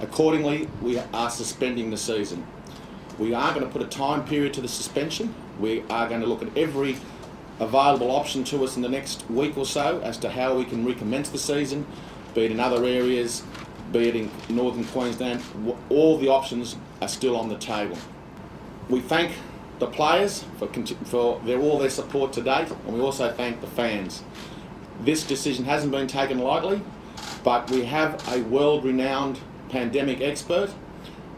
Accordingly, we are suspending the season. We are going to put a time period to the suspension. We are going to look at every available option to us in the next week or so as to how we can recommence the season, be it in other areas, be it in northern Queensland. All the options are still on the table. We thank the players for, for their, all their support to date, and we also thank the fans. This decision hasn't been taken lightly, but we have a world renowned pandemic expert,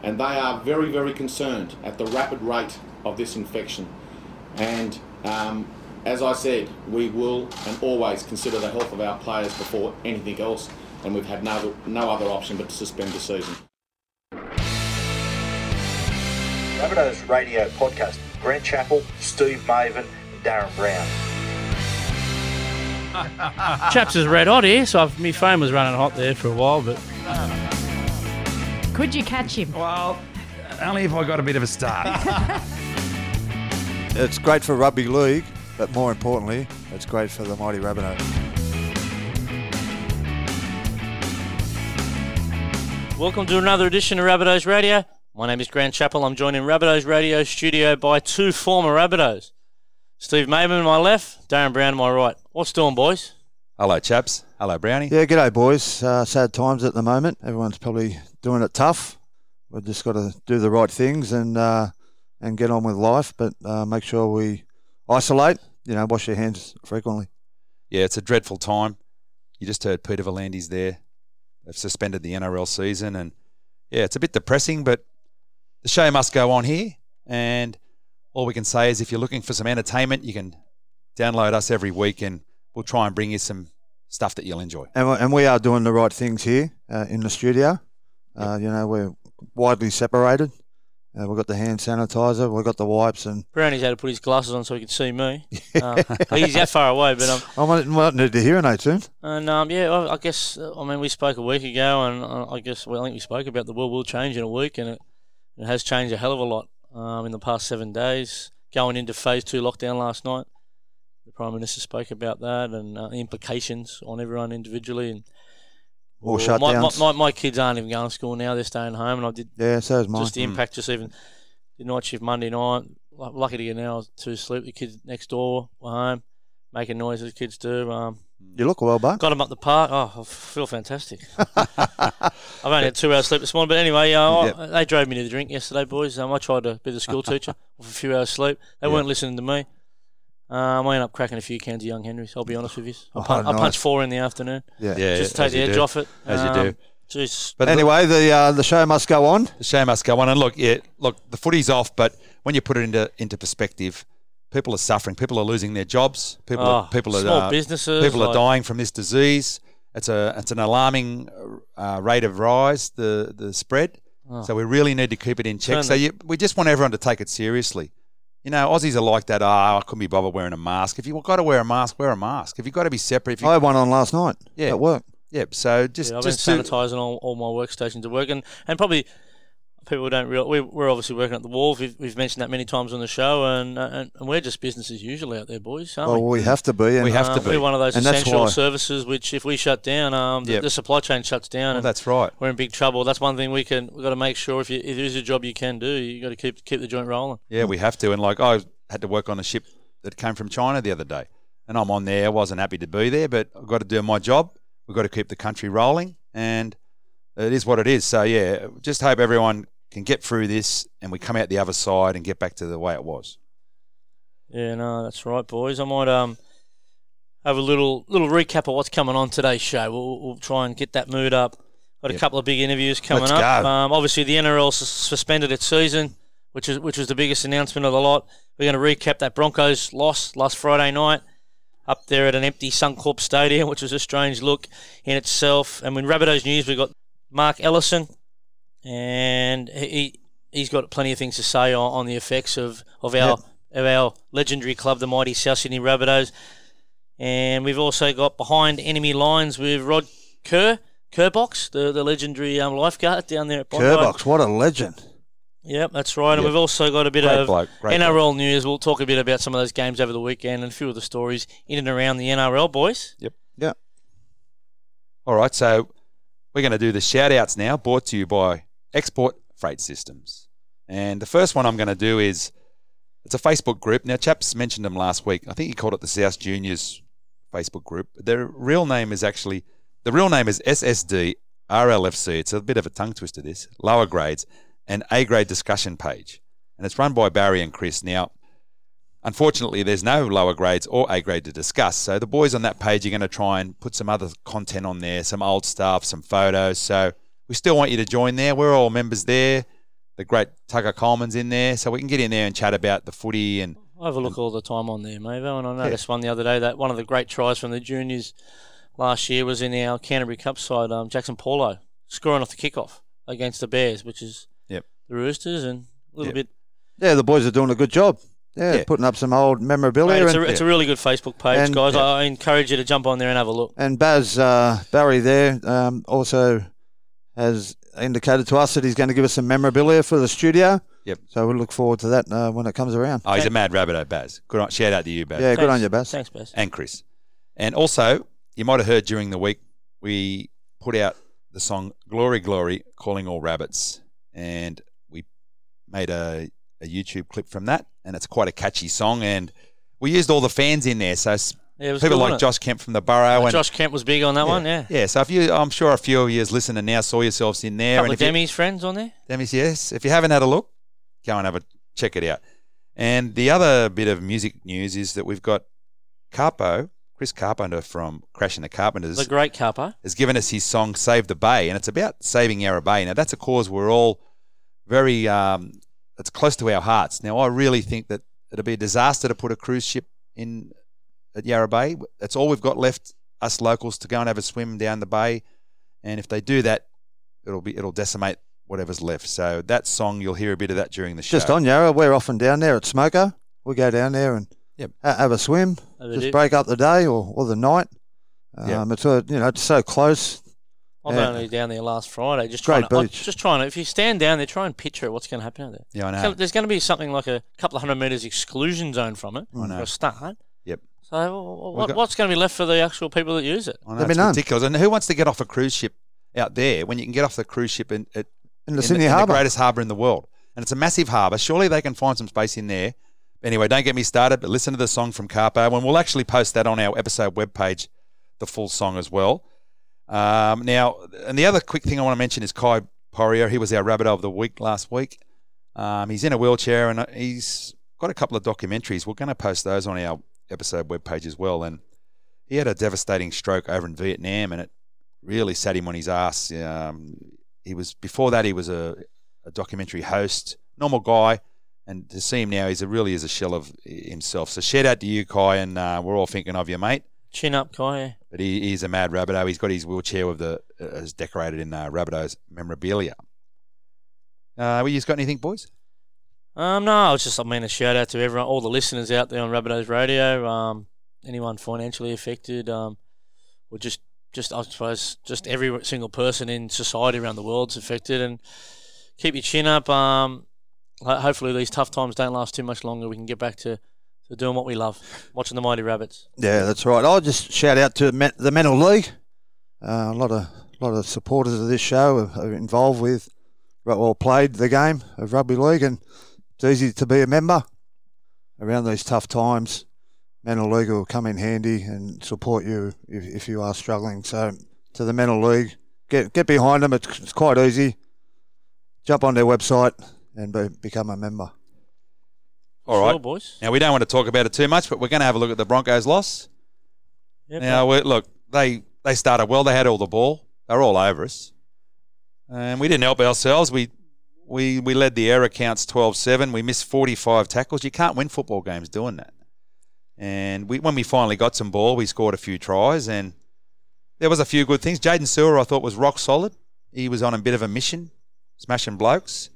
and they are very, very concerned at the rapid rate of this infection. And um, as I said, we will and always consider the health of our players before anything else, and we've had no, no other option but to suspend the season. Rabbitohs Radio Podcast. Grant Chappell, Steve Mavin, and Darren Brown. Chaps is red hot here, so I've, my phone was running hot there for a while, but Could you catch him? Well, only if I got a bit of a start. It's great for rugby league, but more importantly, it's great for the mighty Rabbitohs. welcome to another edition of Rabbitohs Radio. My name is Grant Chappell. I'm joined in Rabbitohs Radio studio by two former Rabbitohs. Steve Mavin on my left, Darren Brown on my right. What's doing, boys? Hello, chaps. Hello, Brownie. Yeah, g'day, boys. Uh, sad times at the moment. Everyone's probably doing it tough. We've just got to do the right things and uh, and get on with life, but uh, make sure we isolate. You know, wash your hands frequently. Yeah, it's a dreadful time. You just heard Peter V'landys there. They've suspended the NRL season, and yeah, it's a bit depressing, but the show must go on here. And all we can say is, if you're looking for some entertainment, you can download us every week, and we'll try and bring you some stuff that you'll enjoy. And, we- and we are doing the right things here uh, in the studio. Uh, you know, we're widely separated. Uh, we've got the hand sanitizer, we've got the wipes, and Brownie's had to put his glasses on so he could see me. Um, he's that far away, but um, I might, might need to hear it soon. and um, yeah, well, I guess uh, I mean we spoke a week ago, and uh, I guess well, I think we spoke about the world will change in a week, and it, it has changed a hell of a lot um, in the past seven days. Going into phase two lockdown last night, the prime minister spoke about that and uh, implications on everyone individually. And More well, my, my, my, my kids aren't even going to school now; they're staying home, and I did Yeah, so is mine. just the impact. Just even the night shift Monday night. Lucky to get an hour to sleep. The kids next door were home, making noise as kids do. Um, You look well, bud. got them up the park. Oh, I feel fantastic. I've only had two hours sleep this morning, but anyway, uh, I- they drove me to the drink yesterday, boys. Um, I tried to be the school teacher with a few hours sleep. They weren't listening to me. Um, I end up cracking a few cans of Young Henrys. I'll be honest with you. I, Oh, pun- I nice. punched four in the afternoon. Yeah. Yeah, just to take the edge do. off it. As you Um, do. Jeez. But Anyway, the uh, the show must go on. the show must go on. And look, yeah, look, the footy's off, but when you put it into into perspective, people are suffering. People are losing their jobs. People Oh, are people are small uh, businesses, People are dying from this disease. It's a it's an alarming uh, rate of rise. The the spread. So we really need to keep it in check. Oh. Turn So you, we just want everyone to take it seriously. You know, Aussies are like that. Oh, I couldn't be bothered wearing a mask. If you've got to wear a mask, wear a mask. If you've got to be separate, if you, I had one on last night Yeah. at work. yeah. So just Yeah, I've just been sanitising all, all my workstations at work, and, and probably people don't real. We're, we're obviously working at the wharf. We've, we've mentioned that many times on the show, and uh, and, and we're just business as usual out there, boys. Aren't Well, we? we have to be. And We have to Um, be. We're one of those And essential services which, if we shut down, um, the, Yep. the supply chain shuts down, Well, and that's right. we're in big trouble. That's one thing we can we've got to make sure if, you, if there is a job you can do, you got to keep keep the joint rolling. Yeah, we have to. And like I had to work on a ship that came from China the other day, and I'm on there. I wasn't happy to be there, but I've got to do my job. We've got to keep the country rolling, and it is what it is. So yeah, just hope everyone can get through this, and we come out the other side and get back to the way it was. Yeah, no, that's right, boys. I might um have a little little recap of what's coming on today's show. We'll, we'll try and get that mood up. Got a Yep. couple of big interviews coming Let's up. Um, obviously, the NRL suspended its season, which is which was the biggest announcement of the lot. We're going to recap that Broncos loss last Friday night up there at an empty Suncorp Stadium, which was a strange look in itself. And when Rabbitohs news, we've got Mark Ellison, and he he's got plenty of things to say on, on the effects of of our of our legendary club, the mighty South Sydney Rabbitohs. And we've also got behind enemy lines with Rod Kerr, Kerbox, the, the legendary um, lifeguard down there at Bondi. Kerbox, what a legend. Yep, that's right. And Yep. we've also got a bit Great of bloke, NRL news. We'll talk a bit about some of those games over the weekend and a few of the stories in and around the NRL, boys. Yep. Yeah. All right, so we're going to do the shout outs now, brought to you by Export Freight Systems. And the first one I'm going to do is it's a Facebook group. Now, Chaps mentioned them last week. I think he called it the South Juniors Facebook group. Their real name is actually, the real name is SSD RLFC. It's a bit of a tongue twister, this. Lower grades and A grade discussion page. And it's run by Barry and Chris. Now, unfortunately, there's no lower grades or A grade to discuss. So the boys on that page are going to try and put some other content on there, some old stuff, some photos. So we still want you to join there. We're all members there. The great Tugger Coleman's in there. So we can get in there and chat about the footy and I have a look all the time on there, Mavo, and I noticed one the other day that one of the great tries from the juniors last year was in our Canterbury Cup side, um, Jackson Paulo scoring off the kickoff against the Bears, which is Yep. the Roosters, and a little Yep. bit. Yeah, the boys are doing a good job. Yeah, Yeah. putting up some old memorabilia. Mate, it's, and, a, it's a really good Facebook page, And- guys. yeah. I, I encourage you to jump on there and have a look. and Baz uh, Barry there um, also has indicated to us that he's going to give us some memorabilia for the studio. Yep. So we'll look forward to that uh, when it comes around. oh, he's a mad rabbit, Baz. Good on, shout out to you, Baz. Yeah, good on you, Baz. Thanks, Baz. and Chris. And also, you might have heard during the week, we put out the song Glory Glory, Calling All Rabbits. And we made a, a YouTube clip from that. And it's quite a catchy song. And we used all the fans in there. So s- Yeah, it was people like? Josh Kemp from the Borough. and, Josh Kemp was big on that one, yeah. Yeah, so if you, I'm sure a few of you listening now saw yourselves in there. couple and if you- Demi's friends on there. Demi's, yes. If you haven't had a look, go and have a check it out. And the other bit of music news is that we've got Carpo, Chris Carpenter from Crashing the Carpenters, The great Capo. has given us his song "Save the Bay," and it's about saving Yarra Bay. Now that's a cause we're all very, um, it's close to our hearts. Now I really think that it'd be a disaster to put a cruise ship in at Yarra Bay. That's all we've got left, us locals, to go and have a swim down the bay. And if they do that, it'll be it'll decimate whatever's left. So that song, you'll hear a bit of that during the show. Just on Yarra, we're often down there at Smoko. We go down there and Yep. ha- have a swim, Have a just dip. break up the day or, or the night. Um, Yep. It's a, you know it's so close. I was Yeah. only down there last Friday. Just Great trying to, beach. I- just trying to. If you stand down there, try and picture what's going to happen out there. Yeah, I know. So there's going to be something like a couple of hundred metres exclusion zone from it I know. for a start. Yep. So what, got- what's going to be left for the actual people that use it? I know, be it's none. ridiculous. And who wants to get off a cruise ship out there when you can get off the cruise ship in, at In the in Sydney in Harbour. the greatest harbour in the world. And it's a massive harbour. Surely they can find some space in there. Anyway, don't get me started, but listen to the song from Carpo, and we'll actually post that on our episode webpage, the full song as well. Um, now, and the other quick thing I want to mention is Kai Poirier. He was our rabbit of the week last week. Um, he's in a wheelchair and uh, he's got a couple of documentaries. We're going to post those on our episode webpage as well. And he had a devastating stroke over in Vietnam, and it really sat him on his ass. Um, he was before that he was a, a documentary host, normal guy, and to see him now, he's a, really is a shell of himself. So shout out to you, Kai, and uh, we're all thinking of you, mate. Chin up, Kai. But he, he's a mad Rabbitoh. He's got his wheelchair with the uh, is decorated in uh, Rabbitoh's memorabilia. Uh, well, you got anything, boys? Um, no, I was just I mean a shout out to everyone, all the listeners out there on Rabbitohs Radio. Um, anyone financially affected, um, or just just I suppose just every single person in society around the world's affected, and keep your chin up. Um, hopefully these tough times don't last too much longer. We can get back to, to doing what we love, watching the mighty rabbits. Yeah, that's right. I'll just shout out to the Men of League. Uh, a lot of lot of supporters of this show are, are involved with, well, played the game of rugby league, and it's easy to be a member around these tough times. Men of League will come in handy and support you if, if you are struggling. So, to the Men of League, get get behind them. It's, it's quite easy. Jump on their website and be, become a member. All right. Sure, boys. Now we don't want to talk about it too much, but we're going to have a look at the Broncos' loss. Yep. Now, we look, they they started well. They had all the ball. They were all over us, and we didn't help ourselves. We we we led the error counts 12-7. We missed forty five tackles. You can't win football games doing that. And we when we finally got some ball, we scored a few tries, and there was a few good things. Jaydn Su'A, I thought, was rock solid. He was on a bit of a mission, smashing blokes.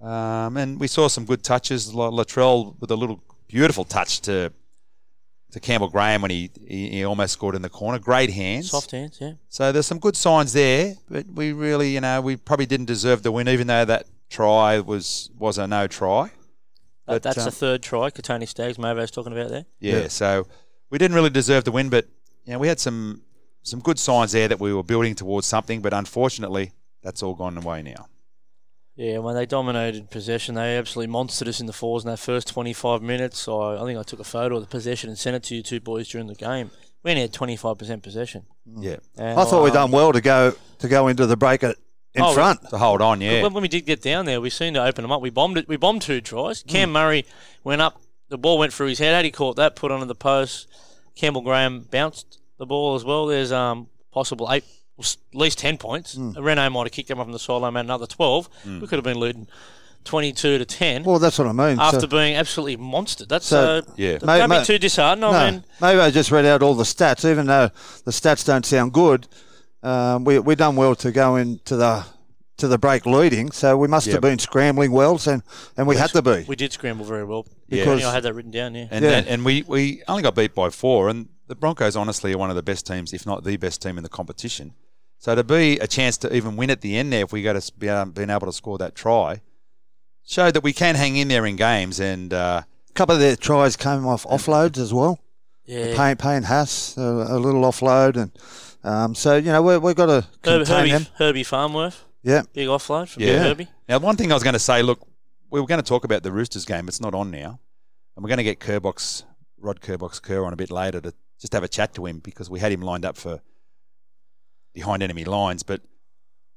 Um, and we saw some good touches. La- Latrell with a little beautiful touch to to Campbell Graham when he, he, he almost scored in the corner. Great hands. Soft hands, yeah. So there's some good signs there, but we really, you know, we probably didn't deserve the win, even though that try was was a no try. But, that's um, the third try. Kotoni Staggs, Mavo's talking about there. Yeah, Yeah. so we didn't really deserve the win, but you know, we had some some good signs there that we were building towards something, but unfortunately, that's all gone away now. Yeah, when they dominated possession, they absolutely monstered us in the fours in that first 25 minutes. I, I think I took a photo of the possession and sent it to you two boys during the game. We only had 25% possession. Yeah, And I thought I- we'd done well to go to go into the break at, in Oh, front. to hold on, yeah. When, when we did get down there, we seemed to open them up. We bombed it. We bombed two tries. Hmm. Cam Murray went up. The ball went through his head. Had he caught that, put onto the post. Campbell Graham bounced the ball as well. There's um possible eight, at least ten points. Hmm. Reno might have kicked him up from the sideline, made another twelve. Hmm. We could have been leading twenty-two to ten Well, that's what I mean. after So- being absolutely monstered. That's So- uh, Yeah. Don't Mate, be too disheartened. I mean, maybe I just read out all the stats, even though the stats don't sound good. Um, we we done well to go into the to the break leading, so we must Yep. have been scrambling well, and and we had to be. we did scramble very well. Yeah. I had that written down. Yeah. And Yeah. then, and we, we only got beat by four, and the Broncos honestly are one of the best teams, if not the best team in the competition. So to be a chance to even win at the end there, if we go to be um, being able to score that try, showed that we can hang in there in games. And uh, A couple of their tries came off offloads as well. yeah. Payne, Payne Haas, a, a little offload, and um, so you know we we've got to Herb, contain Herbie, them. Herbie Farnworth, Yeah, big offload from Yeah. Herbie. now, one thing I was going to say, look, we were going to talk about the Roosters game. It's not on now, and we're going to get Kerbox, Rod Kerbox Kerr on a bit later to just have a chat to him because we had him lined up for behind enemy lines. But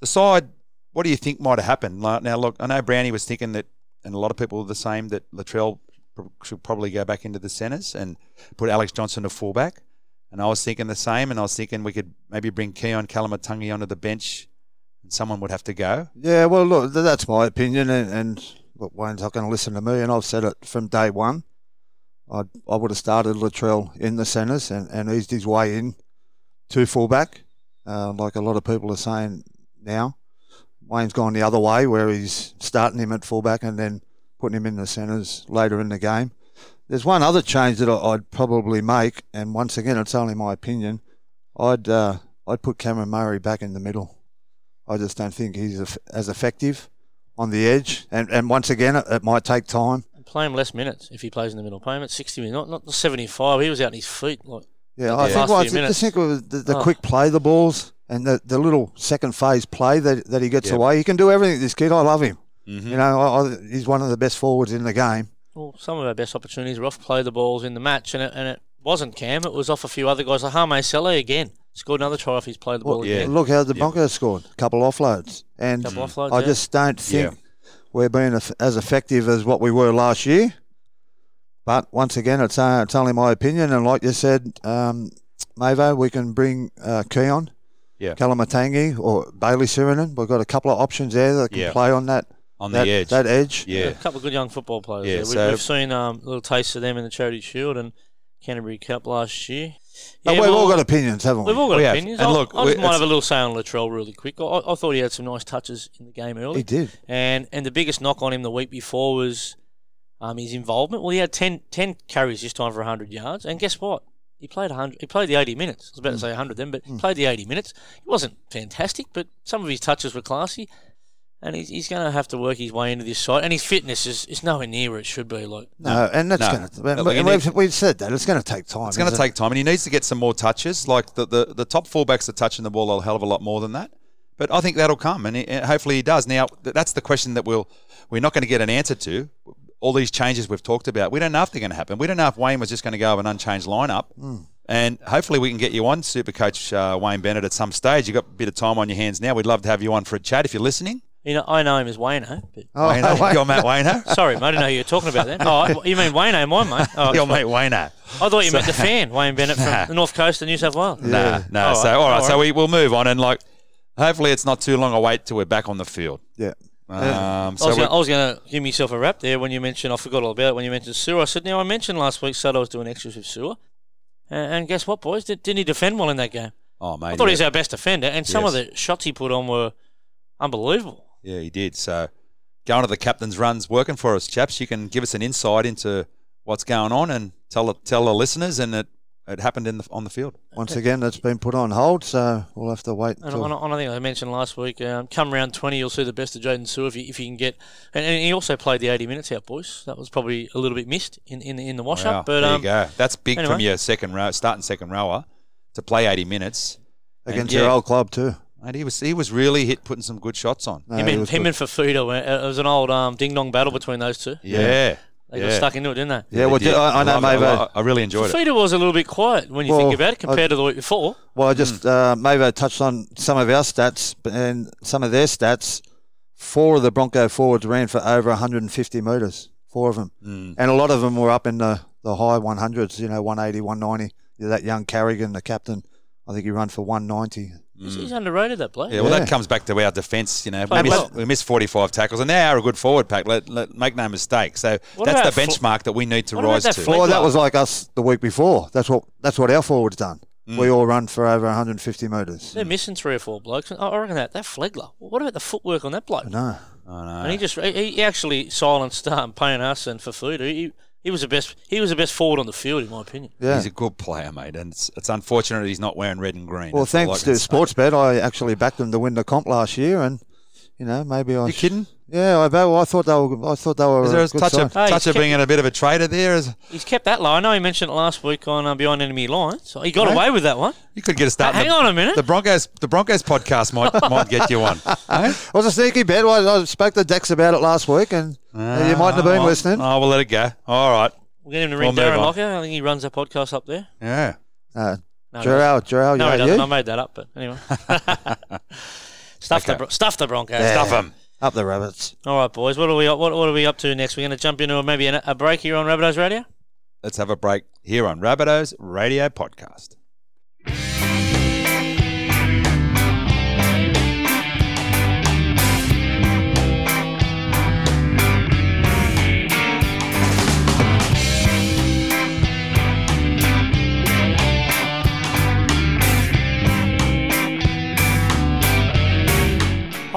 the side, what do you think might have happened? Like, Now, look, I know Brownie was thinking that, and a lot of people were the same, that Latrell should probably go back into the centres and put Alex Johnson to fullback. And I was thinking the same, and I was thinking we could maybe bring Keaon Koloamatangi onto the bench, and someone would have to go. yeah. Well, look, that's my opinion, and, and look, Wayne's not going to listen to me, and I've said it from day one. I I would have started Latrell in the centres and, and eased his way in to fullback, uh, like a lot of people are saying now. Wayne's gone the other way, where he's starting him at fullback and then putting him in the centres later in the game. There's one other change that I- I'd probably make, and once again, it's only my opinion. I'd uh, I'd put Cameron Murray back in the middle. I just don't think he's as effective on the edge, and and once again, it, it might take time. Play him less minutes if he plays in the middle. Play him at 60 minutes, not, not the 75. He was out on his feet. Like, Yeah, I think Last well, few just minutes. think of the, the Oh. quick play, the balls, and the, the little second phase play that, that he gets Yep. away. He can do everything. This kid, I love him. Mm-hmm. You know, I, I, he's one of the best forwards in the game. Well, some of our best opportunities were off play the balls in the match, and it, and it wasn't Cam. It was off a few other guys. Like Hame Sele again scored another try off his play the ball Well, yeah. again. Look how the Yep. Broncos scored. A couple of offloads, and Couple offloads, I yeah. just don't think Yeah. we're being as effective as what we were last year. But once again, it's uh, it's only my opinion, and like you said, um, Mavo, we can bring uh, Keaon, Yeah. Koloamatangi, or Bayley Sironen. We've got a couple of options there that can Yeah. play on that On that the edge. That edge. yeah. A couple of good young football players. Yeah, there. We, so- we've seen um, a little tastes of them in the Charity Shield and Canterbury Cup last year. But Yeah, we've all got opinions, haven't we? We've all got We have. opinions. And I, look, I we- just might have a little say on Latrell really quick. I, I thought he had some nice touches in the game early. he did. And and the biggest knock on him the week before was um, his involvement. Well, he had 10, 10 carries this time for 100 yards. And guess what? He played 100. He played the 80 minutes. I was about to say 100 then, but he played the 80 minutes. He wasn't fantastic, but some of his touches were classy. And he's, he's going to have to work his way into this side. And his fitness is, is nowhere near where it should be. Like No, and that's No. going to. Look, you And we've, we've said that it's going to take time. It's going to isn't it? take time, and he needs to get some more touches. Like the, the, the top fullbacks are touching the ball a hell of a lot more than that. But I think that'll come, and, he, and hopefully he does. Now, th- that's the question that we'll we're not going to get an answer to. All these changes we've talked about, we don't know if they're going to happen. We don't know if Wayne was just going to go with an unchanged lineup. Hmm. And hopefully we can get you on, Super Coach uh, Wayne Bennett, at some stage. You've got a bit of time on your hands now. We'd love to have you on for a chat if you're listening. You know, I know him as Wayno. But Oh, Wayno, wait. you're Matt Wayno. sorry, mate, I didn't know who you were talking about then. Oh, you mean Wayno, my mate? Oh, Your mate Wayno. I thought you meant the fan, Wayne Bennett from Nah. the north coast of New South Wales. Nah, nah. All so right, all right, all so right. we will move on, and like, hopefully it's not too long a wait till we're back on the field. Yeah. Um, I so was, we- gonna, I was going to give myself a rap there when you mentioned, I forgot all about it, when you mentioned Su'A. I said, now I mentioned last week Sutter was doing extras with Su'A. And, and guess what, boys? Did, didn't he defend well in that game? oh mate, I thought yeah. he was our best defender, and some of the shots he put on were unbelievable. Yeah, he did. So going to the captain's runs working for us, chaps. You can give us an insight into what's going on and tell tell the listeners, and it it happened in the on the field. Once again, that's been put on hold, so we'll have to wait And, until. and, and I think I mentioned last week, um, come round 20, you'll see the best of Jaydn Su'A if you, if you can get. And, and he also played the 80 minutes out, boys. That was probably a little bit missed in, in, in the wash Wow, up. But there um, you go. That's big from your second row, starting second rower to play eighty minutes. against yeah. your old club too. And he was he was really hit putting some good shots on. No, him and, was him good. and Fifita, it was an old um, ding dong battle between those two. Yeah. They yeah. got stuck into it, didn't they? yeah, well, They. I, I know, loved. Mavo. I, I really enjoyed it. Fifita was a little bit quiet when you Well, think about it compared to the week before. Well, I just Hmm. uh, Mavo touched on some of our stats and some of their stats. Four of the Bronco forwards ran for over 150 metres. Four of them, Mm. and a lot of them were up in the, the high 100s. You know, 180, 190. That young Carrigan, the captain, I think he ran for 190. He's, he's underrated, that bloke. Yeah, well, Yeah. that comes back to our defence. You know, we Played missed, well. we missed 45 tackles, and they are a good forward pack. Let, let make no mistake. So What that's the about Fl- benchmark that we need to what about rise that to. Fle- Well, that was like us the week before. That's what that's what our forwards done. Mm. We all run for over 150 metres. They're missing three or four blokes. I I reckon that that Flegler. What about the footwork on that bloke? No. I know. And he just he, he actually silenced um, Payne us and Fifita. He, he was the best. He was the best forward on the field, in my opinion. Yeah. He's a good player, mate, and it's, it's unfortunate he's not wearing red and green. Well, That's thanks can to say. Sportsbet, I actually backed them to win the comp last year, and you know maybe I. You kidding? Yeah, I, well, I thought they were. I thought they were. Is there a good touch of, side. Hey, touch of kept- being a bit of a trader there? Is, He's kept that low. I know he mentioned it last week on uh, Beyond Enemy Lines. So he got Right. away with that one. you could get a start. in Hang the, on a minute. The Broncos, the Broncos podcast might might get you one. eh? It was a sneaky bet. I, I spoke to Dex about it last week, and you mightn't have been Oh, listening. Oh, we'll let it go. All right. We'll get him to ring We'll move Darren on. Locker. I think he runs a podcast up there. Yeah. Uh, No, Gerald, Gerald, No, he yeah, doesn't. you? I made that up, but anyway. stuff, the, Bro- stuff the Broncos. Yeah. Stuff him. up the rabbits. All right, boys. What are we? What, what are we up to next? We're going to jump into a, maybe a, a break here on Rabbitohs Radio. Let's have a break here on Rabbitohs Radio Podcast.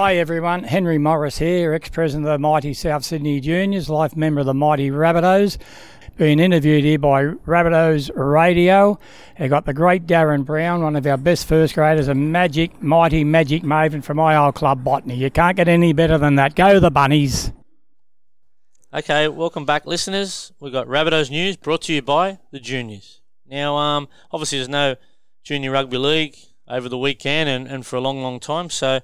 Hi everyone, Henry Morris here, ex-president of the mighty South Sydney Juniors, life member of the mighty Rabbitohs. Being interviewed here by Rabbitohs Radio. I got the great Darren Brown, one of our best first graders, a magic, mighty magic maven from my old club, Botany. You can't get any better than that. Go the bunnies. Okay, welcome back, listeners. We've got Rabbitohs news brought to you by the Juniors. Now, um, obviously, there's no Junior Rugby League over the weekend and, and for a long, long time. So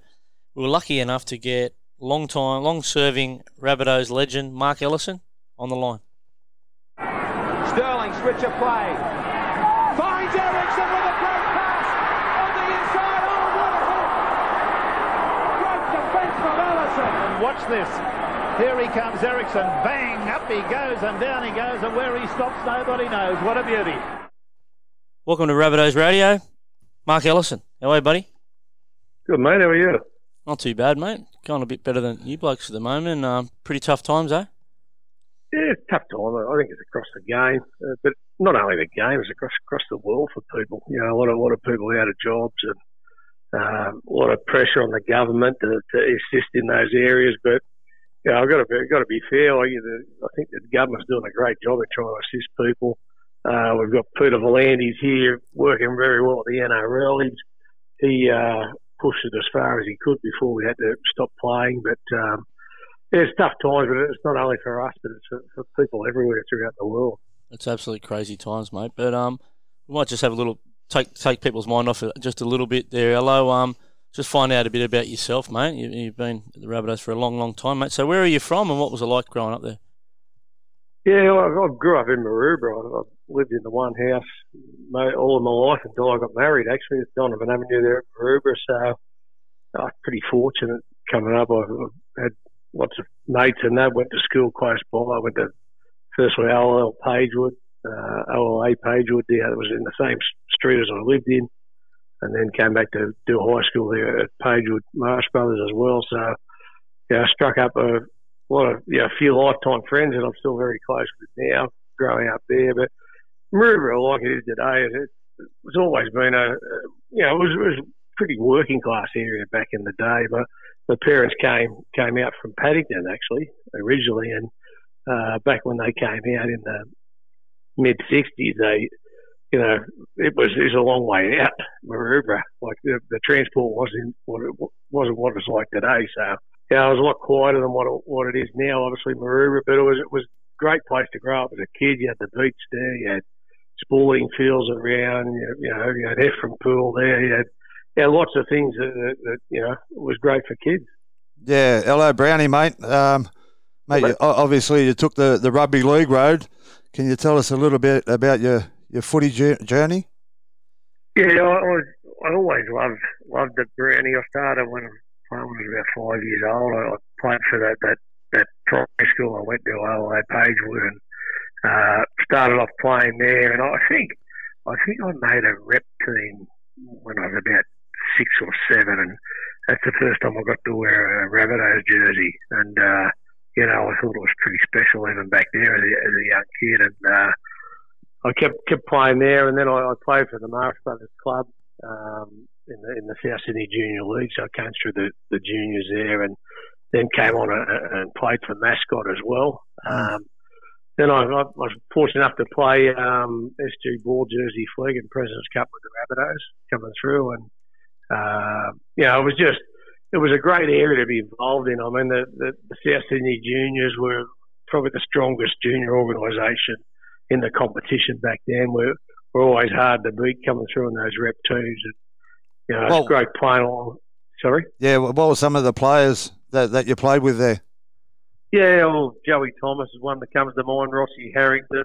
we were lucky enough to get long time, long serving Rabbitohs legend Mark Ellison on the line. Sterling switch of play. Finds Ericsson with a great pass on the inside. Oh, what a hook! Great defence from Ellison. And watch this. Here he comes, Ericsson. Bang! Up he goes and down he goes, and where he stops, nobody knows. What a beauty. Welcome to Rabbitohs Radio. Mark Ellison. How are you, buddy? Good, mate. How are you? Not too bad, mate. Going a bit better than you blokes at the moment. Um, pretty tough times, eh? Yeah, tough time. I think it's across the game, uh, but not only the game, it's across across the world for people. You know, a lot of a lot of people out of jobs and um, a lot of pressure on the government to, to assist in those areas. But you know, I've got to be, got to be fair. I, I think the government's doing a great job in trying to assist people. Uh, we've got Peter V'landys here working very well at the NRL. He's, he uh, pushed it as far as he could before we had to stop playing. But um, yeah, it's tough times, but it's not only for us, but it's for, for people everywhere throughout the world. It's absolutely crazy times, mate. But um, we might just have a little take take people's mind off it just a little bit there. Hello, um, just find out a bit about yourself, mate. You, you've been at the Rabbitohs for a long, long time, mate. So where are you from, and what was it like growing up there? Yeah, I, I grew up in Maroubra. Lived in the one house all of my life until I got married. Actually, at Donovan Avenue there at Maroubra. So I was pretty fortunate coming up. I, had lots of mates and that. Went to school close by. I went to firstly OLL Pagewood, uh, OLA Pagewood. There, it was in the same street as I lived in, and then came back to do high school there at Pagewood Marist Brothers as well. So yeah, I struck up a lot of know, a few lifetime friends that I'm still very close with now, growing up there. But Maroubra, like it is today, it, it's always been a, you know, it was, it was a pretty working class area back in the day. But my parents came came out from Paddington actually originally, and uh, back when they came out in the mid '60s, they, you know, it was it was a long way out, Maroubra. Like the, the transport wasn't what it wasn't what it's like today. So yeah, it was a lot quieter than what it, what it is now. Obviously, Maroubra, but it was it was a great place to grow up as a kid. You had the beach there, you had sporting fields around, you, you know, you had Ephraim Pool there, you had yeah, lots of things that, that, that you know was great for kids. Yeah, hello, Brownie, mate. Um, mate, you, obviously you took the, the rugby league road. Can you tell us a little bit about your, your footy journey? Yeah, I, I, was, I always loved loved the Brownie. I started when I was about five years old. I, I played for that, that that primary school I went to, OLA Pagewood, and uh, started off playing there. And I think I think I made a rep team when I was about six or seven, and that's the first time I got to wear a Rabbitohs jersey. And uh, you know, I thought it was pretty special even back there as a, as a young kid. And uh, I kept kept playing there, and then I, I played for the Marist Brothers Club um, in the in the South Sydney Junior League. So I came through the, the juniors there, and then came on a, and played for Mascot as well. Um, then I, I was fortunate enough to play um, SG Ball Jersey Flegg and Presidents Cup with the Rabbitohs coming through, and uh, you know it was just it was a great area to be involved in. I mean the, the, the South Sydney Juniors were probably the strongest junior organisation in the competition back then. We're, we're always hard to beat coming through in those rep teams. And, you know, Well- it's great playing along. Sorry? Yeah, what were some of the players that, that you played with there? Yeah, well, Joey Thomas is one that comes to mind. Rossi Harrington,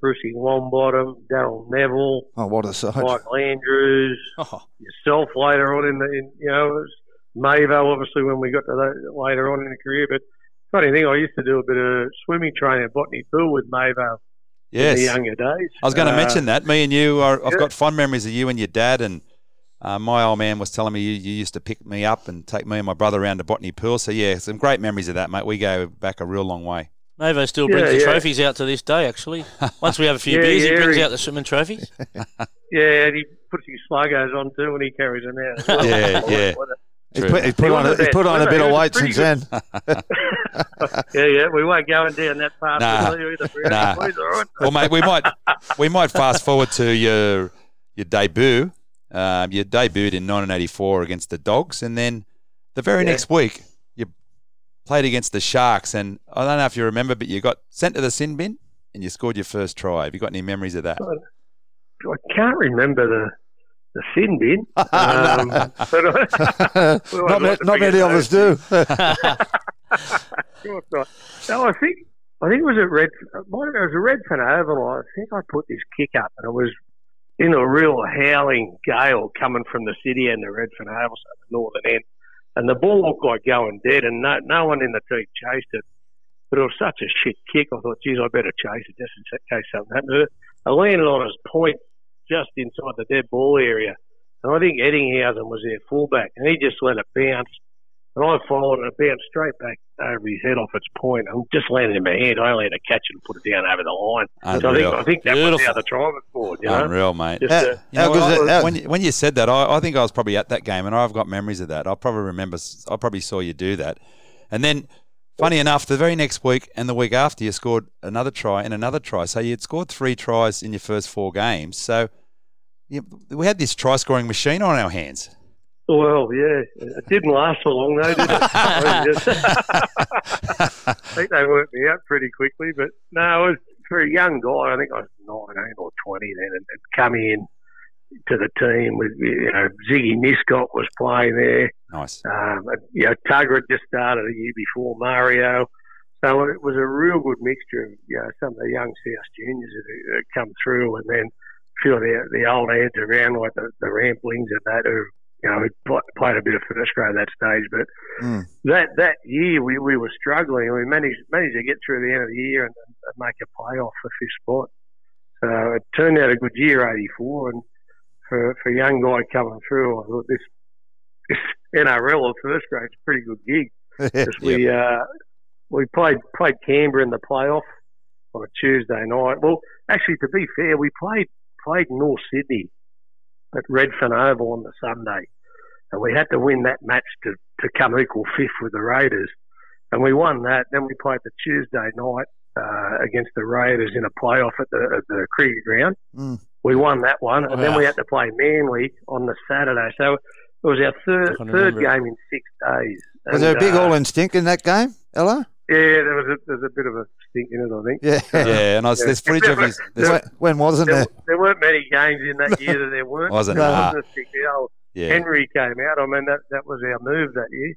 Brucey Longbottom, Daryl Neville, Oh, what a sight. Michael Andrews, Oh, yourself later on in the, in, you know, it was Mavo, obviously, when we got to that later on in the career. But funny thing, I used to do a bit of swimming training at Botany Pool with Mavo in the younger days. I was going to Uh, mention that. Me and you, are, I've yeah. got fond memories of you and your dad. And uh, my old man was telling me you, you used to pick me up and take me and my brother around to Botany Pool. So, yeah, some great memories of that, mate. We go back a real long way. Mavo still brings Yeah, the yeah. trophies out to this day, actually. Once we have a few Yeah, beers, he brings he- out the swimming trophies. Yeah, and he puts his sluggos on too when he carries them out. well. Yeah, yeah. He's put, he's put, He on, a, he's put on a bit He of weight since then. yeah, yeah, we won't go in down that path Nah. either, Nah. Please, all right? Well, mate, we might we might fast forward to your your debut. Um, you debuted in 1984 against the Dogs, and then the very Yeah. next week you played against the Sharks. And I don't know if you remember, but you got sent to the sin bin and you scored your first try. Have you got any memories of that? I can't remember the the sin bin. Um, I, we not like not many of us do. Of course not. No, I think I think it was at Red. It was a Redfern Oval. I think I put this kick up, and it was in a real howling gale coming from the city end of Redfern Oval, so the northern end, and the ball looked like going dead, and no, no one in the team chased it. But it was such a shit kick. I thought, geez, I better chase it just in case something happened. I landed on his point just inside the dead ball area. And I think Eddinghausen was their fullback, and he just let it bounce. And I followed it, and it bounced straight back over his head off its. And just landed in my hand. I only had to catch it and put it down over the line. So I think, Unreal. I think that was Beautiful. how the try was scored, you know? Unreal, mate. Just, How- uh, You know, how good's I- how- when, you, when you said that, I, I think I was probably at that game, and I've got memories of that. I probably remember. I probably saw you do that, and then, funny enough, the very next week and the week after, you scored another try and another try. So you had scored three tries in your first four games. So you, we had this try scoring machine on our hands. Well, yeah, it didn't last for long though, did it? I think they worked me out pretty quickly, but no, I was for a young guy. I think I was nineteen or twenty then, and, come in to the team with you know Ziggy Niszczot was playing there. Nice. Um, you know, Tugger had just started a year before Mario. So it was a real good mixture of you know, some of the young South juniors that had come through, and then few of the, the old heads around, like the, the Ramplings and that, who you know pl- played a bit of first grade at that stage. But Mm. that that year we, we were struggling. We managed managed to get through the end of the year and, and make a playoff for fifth spot. So it turned out a good year, '84, and for for a young guy coming through, I thought this this NRL or first grade's a pretty good gig because we uh, we played played Canberra in the playoff on a Tuesday night. Well, actually, to be fair, we played played North Sydney at Redfern Oval on the Sunday, and we had to win that match to to come equal fifth with the Raiders, and we won that. Then we played the Tuesday night uh, against the Raiders in a playoff at the at the cricket ground. Mm. We won that one, and then Wow. we had to play Manly on the Saturday. So it was our third third remember it. game in six days. Was there a big uh, all in stink in that game, Ella? Yeah, there was a there's a bit of a stink in it, I think. Yeah. Yeah, and I was, Yeah. there's footage of his. there's- when, when wasn't There, there? there weren't many games in that year that there weren't. Wasn't There it? wasn't. The Yeah. Henry came out. I mean, that, that was our move that year.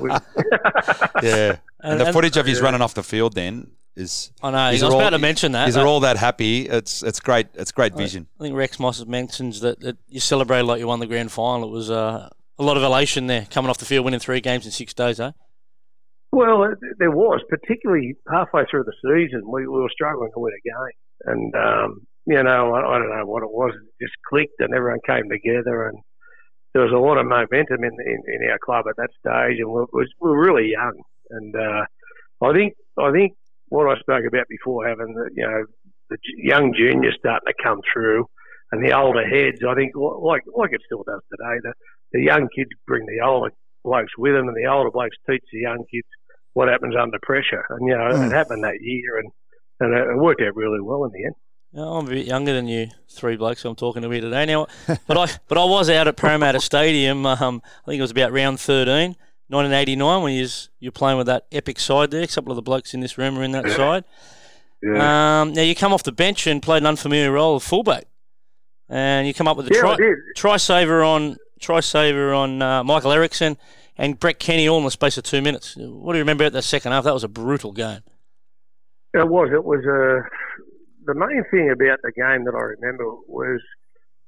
we, we, yeah. And, And- the and- footage of his running off the field then is. I know. I was are about to mention that. These are all that happy. It's it's great. It's great vision. I think Rex Moss mentions that, that you celebrated like you won the grand final. It was uh, a lot of elation there, coming off the field, winning three games in six days, eh? Well, there was, particularly halfway through the season, we, we were struggling to win a game. And, um, you know, I, I don't know what it was. It just clicked and everyone came together and there was a lot of momentum in, in, in our club at that stage and we, we were really young. And, uh, I think, I think what I spoke about before, having the, you know, the young juniors starting to come through and the older heads, I think, like, like it still does today, the, the young kids bring the older blokes with them and the older blokes teach the young kids what happens under pressure. And, you know, Mm. it happened that year and, and it it worked out really well in the end. Yeah, I'm a bit younger than you, three blokes I'm talking to here today. Now, but I but I was out at Parramatta Stadium. Um, I think it was about round 13, 1989, when you was, you're playing with that epic side there. A couple of the blokes in this room are in that side. Yeah. Um, now you come off the bench and played an unfamiliar role of fullback, and you come up with a yeah, try, try saver on try saver on uh, Michael Erickson and Brett Kenny all in the space of two minutes. What do you remember about the second half? That was a brutal game. It was. It was uh, the main thing about the game that I remember was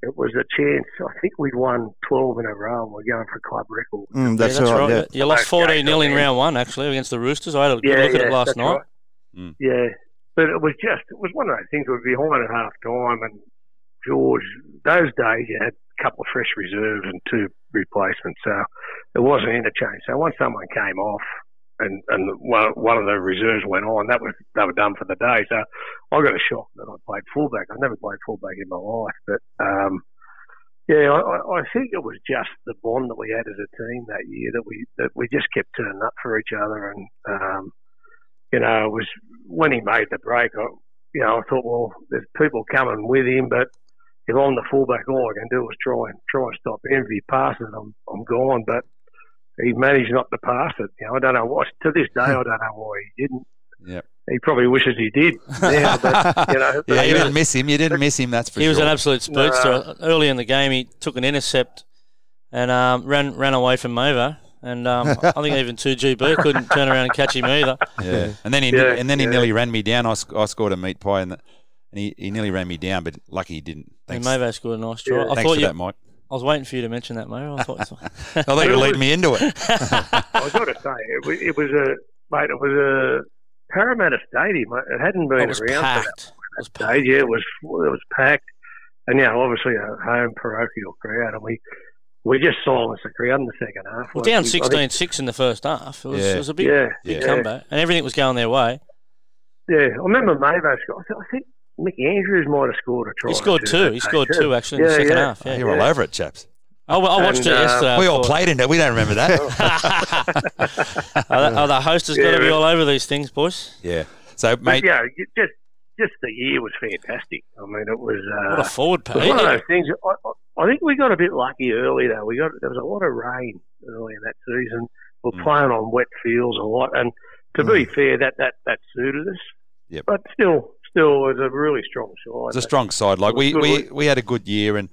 it was a chance. I think we'd won 12 in a row and we're going for club record. Mm, that's, yeah, that's right. right. Yeah. You lost Okay, 14 0 in round one, actually, against the Roosters. I had a good Yeah, look at it last night. right. Mm. Yeah, but it was just it was one of those things. We were behind at half time, and George. Those days you had a couple of fresh reserves and two replacements, so it wasn't interchange. So once someone came off. And and one, one of the reserves went on. That was they were done for the day. So I got a shock that I played fullback. I've never played fullback in my life, but um, yeah, I, I I think it was just the bond that we had as a team that year that we that we just kept turning up for each other, and um, you know, it was when he made the break. I, you know, I thought, well, there's people coming with him, but if I'm the fullback, all I can do is try and try and stop him. If he passes, I'm I'm gone. But he managed not to pass it. You know, I don't know what. To this day, I don't know why he didn't. Yep. He probably wishes he did. Now, but you know, yeah, you didn't miss him. You didn't miss him. That's for sure. he sure. was an absolute speedster. Early in the game, he took an intercept and um, ran ran away from Mavo. And um, I think even 2GB couldn't turn around and catch him either. Yeah, and then he Yeah, and then he yeah. nearly ran me down. I, sc- I scored a meat pie, and, the, and he, he nearly ran me down, but lucky he didn't. And Thanks, Mavo scored a nice try. Yeah. I thanks thought for you, that, Mike. I was waiting for you to mention that, Mavo. I thought. I thought you were leading me into it. I got to say, it was, it was a mate. It was a Parramatta Stadium. It hadn't been It was around for that packed. It was packed. stage. Yeah, it was it was packed, and yeah, obviously a home parochial crowd, and we we just silenced the crowd in the second half. Well, Like, down 16 6 in the first half. It was, Yeah. it was a big, Yeah, big Yeah. comeback. And everything was going their way. yeah. I remember Mavo scored. I think Mickey Andrews might have scored a try. He scored two two. He scored two, actually, in the Yeah, second yeah. half. Yeah. You're all over it, chaps. I, I watched And, it uh, yesterday. I we all played in it. We don't remember that. oh, the, oh, the host has got to be all over these things, boys. yeah. So, But mate, yeah, just just the year was fantastic. I mean, it was. Uh, What a forward It was pack. one of those things. I, I, I think we got a bit lucky early though. We got there was a lot of rain early in that season. We're Mm. playing on wet fields a lot, and to be fair, that that that suited us. Yep. But still, still, it was a really strong side. it's a strong side. Like we, we, we had a good year, and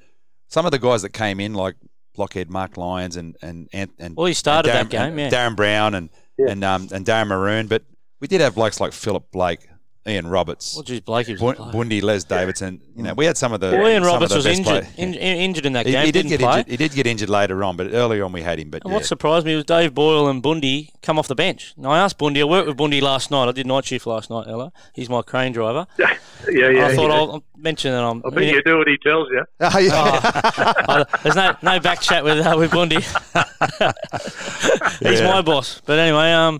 some of the guys that came in, like Blockhead Mark Lyons and and and, and Well, he started and that game, yeah. Darren Brown and Yeah. and um and Darren Maroon, but we did have blokes like Philip Blake, Ian Roberts, Well, geez, Blakey was a Bundy, Les Davidson. You know, we had some of the. Well, Ian some Roberts was injured, in, in- injured in that He, game. he did get play. injured. He did get injured later on, but early on we had him. But And yeah. what surprised me was Dave Boyle and Bundy come off the bench. And I asked Bundy, I worked with Bundy last night. I did night shift last night, Ella. He's my crane driver. yeah, yeah. I thought yeah. I'll I'll mention that I'm. I bet you do what he tells you. Oh, yeah. Oh, there's no no back chat with uh, with Bundy. He's Yeah. my boss. But anyway, um,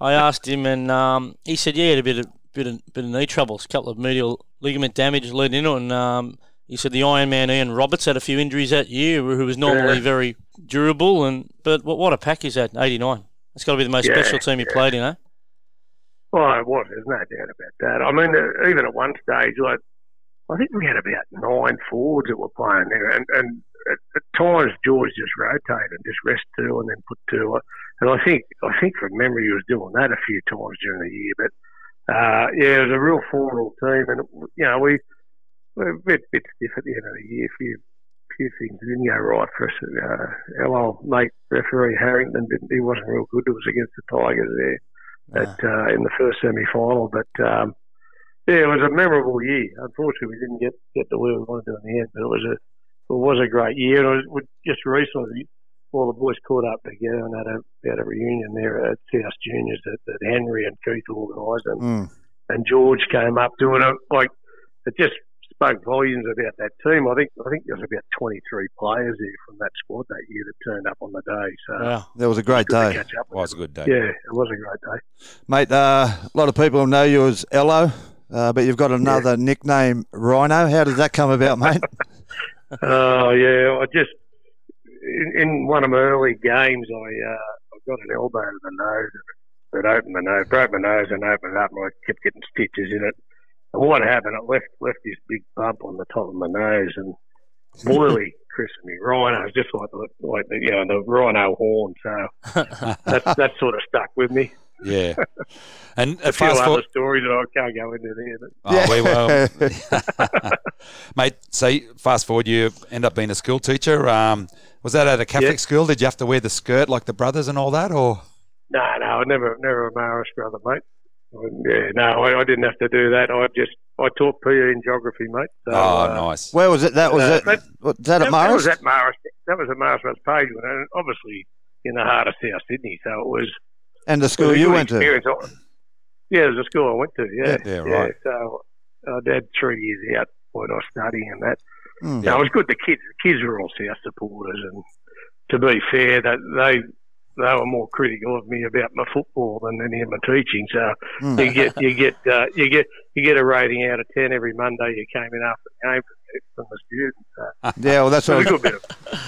I asked him, and um, he said, yeah, he had a bit of bit of, bit of knee troubles, a couple of medial ligament damage leading into it, and um, he said the Iron Man Ian Roberts had a few injuries that year, who was normally Yeah. very durable, and but what what a pack is that? Eighty nine. That's got to be the most Yeah, special team he yeah. played in, eh? Well, it was. There's no doubt about that. I mean, even at one stage, like I think we had about nine forwards that were playing there, and, and at, at times George just rotated and just rest two and then put two. And I think I think from memory he was doing that a few times during the year. But uh, yeah, it was a real formidable team, and you know we we're a bit, bit stiff at the end of the year. A few few things didn't go right for us. Uh, our old mate referee Harrington didn't, he wasn't real good to us against the Tigers there at, uh, in the first semi final. But um, yeah, it was a memorable year. Unfortunately, we didn't get get to where we wanted to in the end, but it was a it was a great year. And it was just recently, all the boys caught up together and had a had a reunion there at South Juniors that, that Henry and Keith organised, and Mm. and George came up doing it like it just spoke volumes about that team. I think I think there was about 23 players there from that squad that year that turned up on the day. So Wow. That was a great good to day, catch up. with Was a good day. Yeah, it was a great day. mate. Uh, a lot of people know you as Ello, uh, but you've got another nickname, Rhino. How did that come about, mate? Oh yeah, I just in, in one of my early games, I uh, I got an elbow to the nose that opened my nose, broke my nose, and opened it up, and I kept getting stitches in it. And what happened? It left left this big bump on the top of my nose, and Boyley christened me Rhino, just like the like the you know the Rhino horn. So that that sort of stuck with me. Yeah. And uh, A few fast other forward, stories that I can't go into there. But oh, we will, mate. So fast forward, you end up being a school teacher. Um, was that at a Catholic Yeah. school? Did you have to wear the skirt like the brothers and all that, or No, no, I never, never a Marist brother, mate. Yeah, no, I, I didn't have to do that. I just, I taught PE in geography, mate. So, oh, uh, nice. Where was it? That was Uh, it. that- Was that at that, that was Morris? at Marist. That was at Maris Roads Pagewood, and obviously in the heart of South Sydney. So it was And the school you went to? Yeah, it was a school I went to. Yeah, Yeah, right. So I had three years out when I was studying and that. Hmm. No, it was good. The kids, the kids were all South supporters, and to be fair, that they they were more critical of me about my football than any of my teaching. So Hmm. you get you get uh, you get you get a rating out of ten every Monday. You came in after the game from the students. So Yeah, well, that's it what, was a good bit of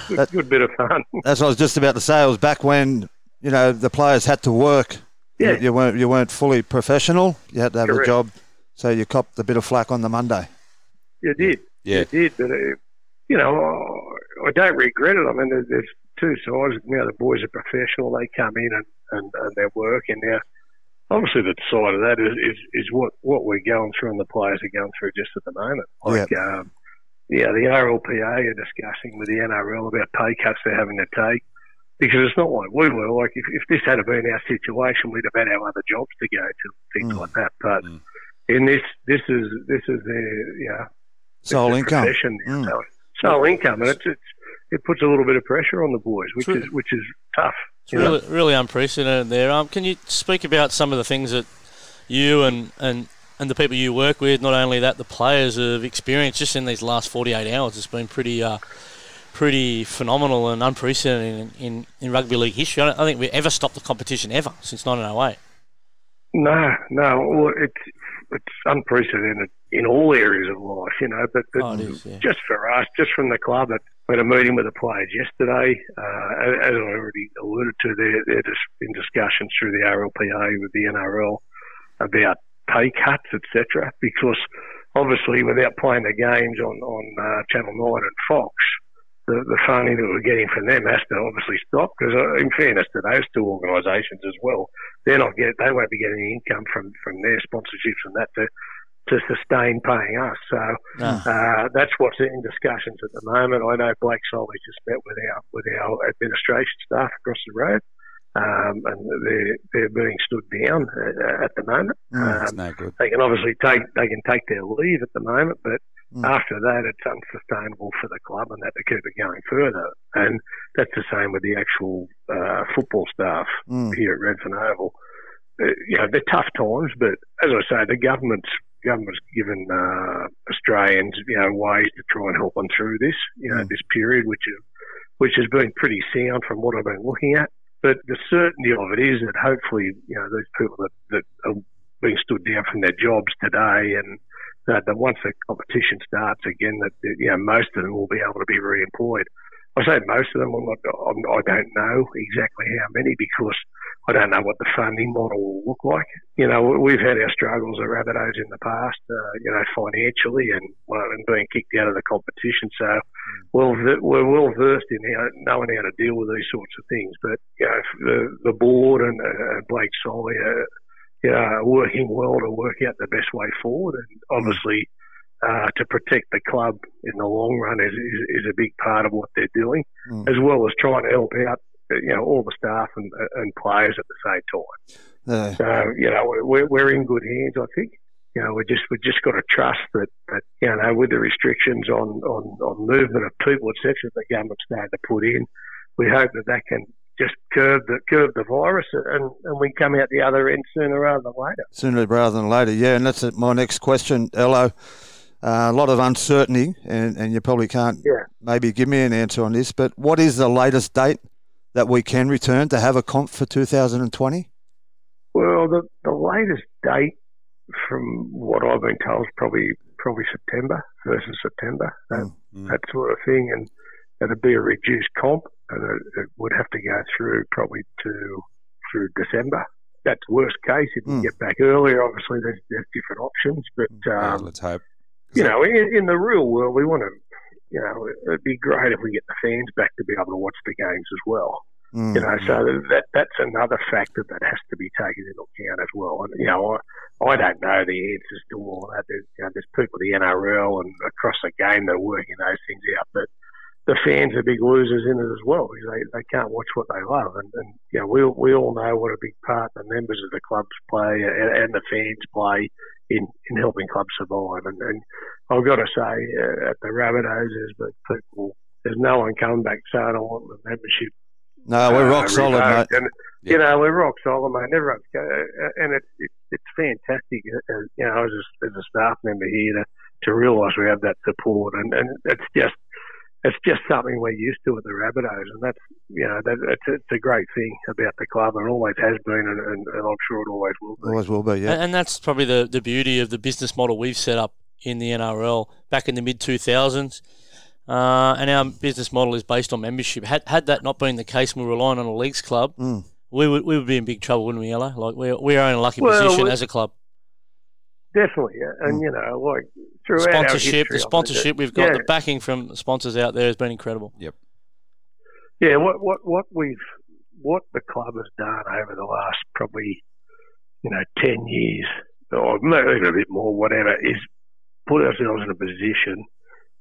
good, That- good bit of fun. that's what I was just about to say. It was back when you know the players had to work. Yeah. You, you weren't you weren't fully professional. You had to have a job, so you copped a bit of flack on the Monday. You did. Yeah. You did. But, uh, you know, I, I don't regret it. I mean, there's, there's two sides. Now the boys are professional. They come in and, and, and they work, and Now, obviously, the side of that is, is, is what, what we're going through and the players are going through just at the moment. Like, um, yeah, the RLPA are discussing with the NRL about pay cuts they're having to take. Because it's not like we were. Like if, if this had been our situation, we'd have had our other jobs to go to, things Mm. like that. But Mm. in this, this is this is their you know Sole income. Mm. so sole income, and it's, it's it puts a little bit of pressure on the boys, which True. is which is tough. Know? really, really unprecedented there. Um, can you speak about some of the things that you and, and, and the people you work with, not only that, the players have experienced just in these last 48 hours? It's been pretty uh, pretty phenomenal and unprecedented in, in, in rugby league history. I don't I think we ever stopped the competition ever since 1908. No, no, well, it's it's unprecedented in all areas of life, you know. But, but Oh, is, yeah. just for us, just from the club, it, we had a meeting with the players yesterday. Uh, as I already alluded to, they're, they're just in discussions through the RLPA with the NRL about pay cuts, etc. Because obviously, without playing the games on on uh, Channel Nine and Fox, the, the funding that we're getting from them has to obviously stop. Because uh, in fairness to those two organisations as well, they're not get they won't be getting any income from from their sponsorships and that to to sustain paying us. So No. uh, that's what's in discussions at the moment. I know Blake Solly just met with our with our administration staff across the road, um, and they're they're being stood down uh, at the moment. Mm, It's Um, no good. they can obviously take they can take their leave at the moment, but Mm. after that, it's unsustainable for the club and that to keep it going further. And that's the same with the actual uh, football staff Mm. here at Redfern Oval. Uh, you know, they're tough times, but as I say, the government's government's given uh, Australians you know ways to try and help them through this you know Mm. this period, which is which has been pretty sound from what I've been looking at. But the certainty of it is that hopefully, you know, these people that, that are being stood down from their jobs today and that, that once the competition starts again, that, you know, most of them will be able to be re-employed. I say most of them. I'm not, I'm, I don't know exactly how many because I don't know what the funding model will look like. You know, we've had our struggles at Rabbitohs in the past, uh, you know, financially and, well, and being kicked out of the competition. So well, we're well versed in how, knowing how to deal with these sorts of things. But you know, the the board and uh, Blake Solly are, are working well to work out the best way forward. And obviously, uh, to protect the club in the long run is, is, is a big part of what they're doing, Mm. as well as trying to help out, uh, you know, all the staff and, and players at the same time. Yeah. So you know, we're, we're in good hands, I think. You know, we just we just got to trust that, that you know with the restrictions on, on, on movement of people, etc., that the government's starting to put in, we hope that that can just curb the curb the virus and, and we come out the other end sooner rather than later. Sooner rather than later, yeah. And that's my next question, Ello. Uh, a lot of uncertainty, and, and you probably can't Yeah. maybe give me an answer on this, but what is the latest date that we can return to have a comp for 2020? Well, the the latest date, from what I've been told, is probably probably September, of September, that, Mm. that sort of thing, and it'd be a reduced comp, and it, it would have to go through probably to through December. That's worst case. If we Mm. get back earlier, obviously there's, there's different options, but Yeah, um, let's hope. you know, in, in the real world, we want to. You know, it'd be great if we get the fans back to be able to watch the games as well. Mm. You know, so that that's another factor that has to be taken into account as well. And you know, I, I don't know the answers to all that. There's, you know, there's people at the NRL and across the game that are working those things out, but the fans are big losers in it as well because they, they can't watch what they love. And, and you know, we we all know what a big part the members of the clubs play and, and the fans play in, in helping clubs survive. And, and I've got to say, uh, at the Rabbitohs, there's been people. There's no one coming back saying I want the membership No, we're uh, rock solid, mate. And, Yeah. You know, we're rock solid, mate. Everyone's go, uh, and it's it's, it's fantastic. Uh, you know, as a, as a staff member here to, to realise we have that support, and, and it's just it's just something we're used to at the Rabbitohs, and that's you know that, it's, it's a great thing about the club, and always has been, and, and, and I'm sure it always will be. Always will be, yeah. And, and that's probably the, the beauty of the business model we've set up in the NRL back in the mid 2000s. Uh, and our business model is based on membership. Had, had that not been the case, we were relying on a leagues club, Mm. we would we would be in big trouble, wouldn't we, Ella? Like we're we're in a lucky Well, position we- as a club. Definitely, yeah. and mm. you know, like throughout our Sponsorship, history the sponsorship we've got, yeah. the backing from sponsors out there has been incredible. Yep. Yeah, what what what we've what the club has done over the last probably you know ten years or maybe even a bit more, whatever, is put ourselves in a position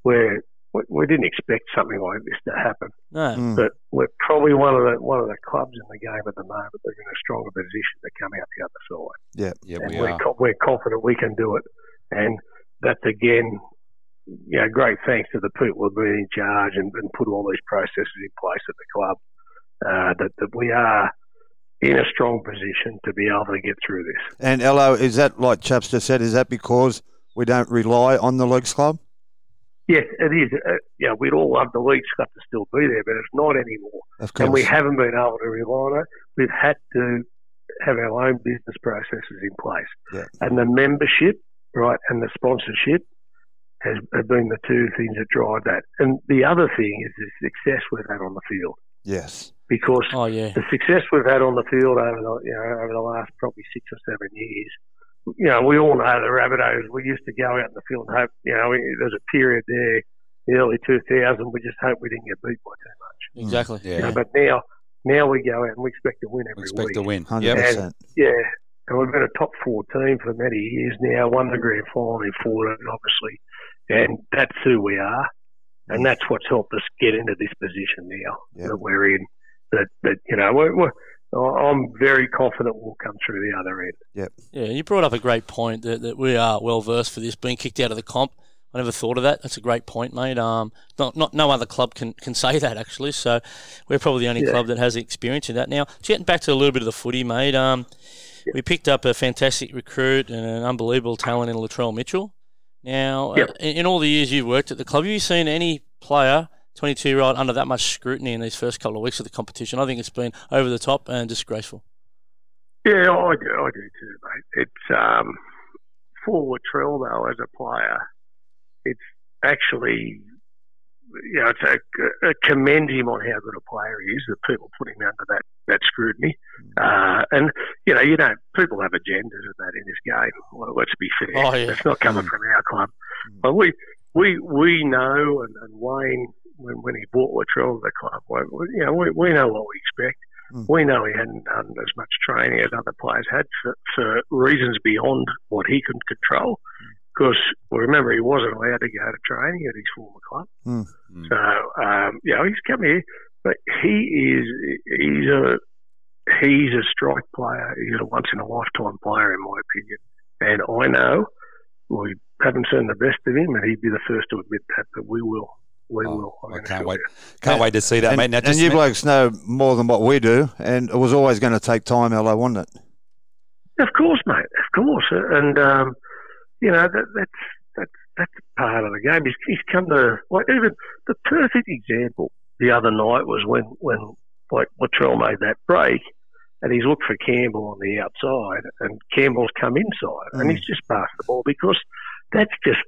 where we, we didn't expect something like this to happen. No, Mm. But we're probably one of the one of the clubs in the game at the moment that are in a stronger position to come out the other side. Yeah, and we we're, are. co- we're confident we can do it. And that's again, you know, great thanks to the people who've been in charge and, and put all these processes in place at the club. Uh, that, that we are in a strong position to be able to get through this. And Ello, is that like Chaps just said? Is that because we don't rely on the leagues club? Yes, it is. Uh, yeah, we'd all love the league stuff to still be there, but it's not anymore. Of course. And we haven't been able to rely on it. We've had to have our own business processes in place. Yeah. And the membership, right, and the sponsorship has have been the two things that drive that. And the other thing is the success we've had on the field. yes. Because oh yeah, the success we've had on the field over the you know over the last probably six or seven years. You know, we all know the Rabbitohs. We used to go out in the field and hope. You know, we, there's a period there, the early 2000s. We just hope we didn't get beat by too much. Mm, exactly. Yeah. You know, but now, now we go out and we expect to win every We expect week. to win. Hundred Yep. percent. Yeah, and we've been a top four team for many years now. Won the grand final in 14, obviously, and that's who we are, and that's what's helped us get into this position now Yeah. that we're in. That that you know, we're, we're, I'm very confident we'll come through the other end. Yeah, you brought up a great point that, that we are well versed for this being kicked out of the comp. I never thought of that. That's a great point, mate. Um, not, not no other club can, can say that actually. So we're probably the only Yeah. club that has experience in that. Now, getting back to a little bit of the footy, mate. Um, we picked up a fantastic recruit and an unbelievable talent in Latrell Mitchell. Now, Yep. uh, in, in all the years you've worked at the club, have you seen any player, 22 year old, under that much scrutiny in these first couple of weeks of the competition? I think it's been over the top and disgraceful. Yeah, I do. I do too, mate. It's um, for Latrell though as a player, it's actually you know, it's a, a commend him on how good a player he is. That people put him under that that scrutiny, uh, and you know, you know, people have agendas and that in this game. Well, let's be fair. Oh, yeah. It's not coming from our club, but we we we know, and, and Wayne when when he bought Latrell to the club, we, we- you know, we, we know what we expect. Mm. We know he hadn't done as much training as other players had for, for reasons beyond what he could control. because well, remember he wasn't allowed to go to training at his former club. Mm. So um, you know he's come here, but he is he's a he's a strike player. He's a once in a lifetime player, in my opinion. And I know we haven't seen the best of him, and he'd be the first to admit that. But we will, we Oh, will. I'm I can't wait. you. Can't wait to see that, and, mate. Now, and you ma- blokes know more than what we do, and it was always going to take time, Elo, wasn't it? Of course, mate. Of course, and um, you know that, that's that's that's part of the game. He's, he's come to like even the perfect example the other night was when when like Latrell made that break, and he's looked for Campbell on the outside, and Campbell's come inside, and Mm. he's just passed the ball because that's just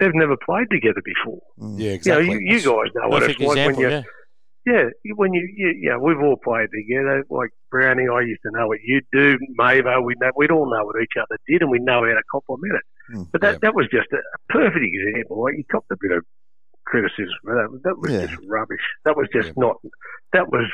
they've never played together before. Mm. yeah, You exactly. know, you, you guys know what it's Perfect like when you yeah. yeah, when you, you, yeah, we've all played together. Like Brownie, I used to know what you do. Mavo, we know, we'd all know what each other did, and we know how to compliment it. Mm, but that, yeah. that was just a, a perfect example. Like you copped a bit of criticism that. That was Yeah. just rubbish. That was just Yeah. not. That was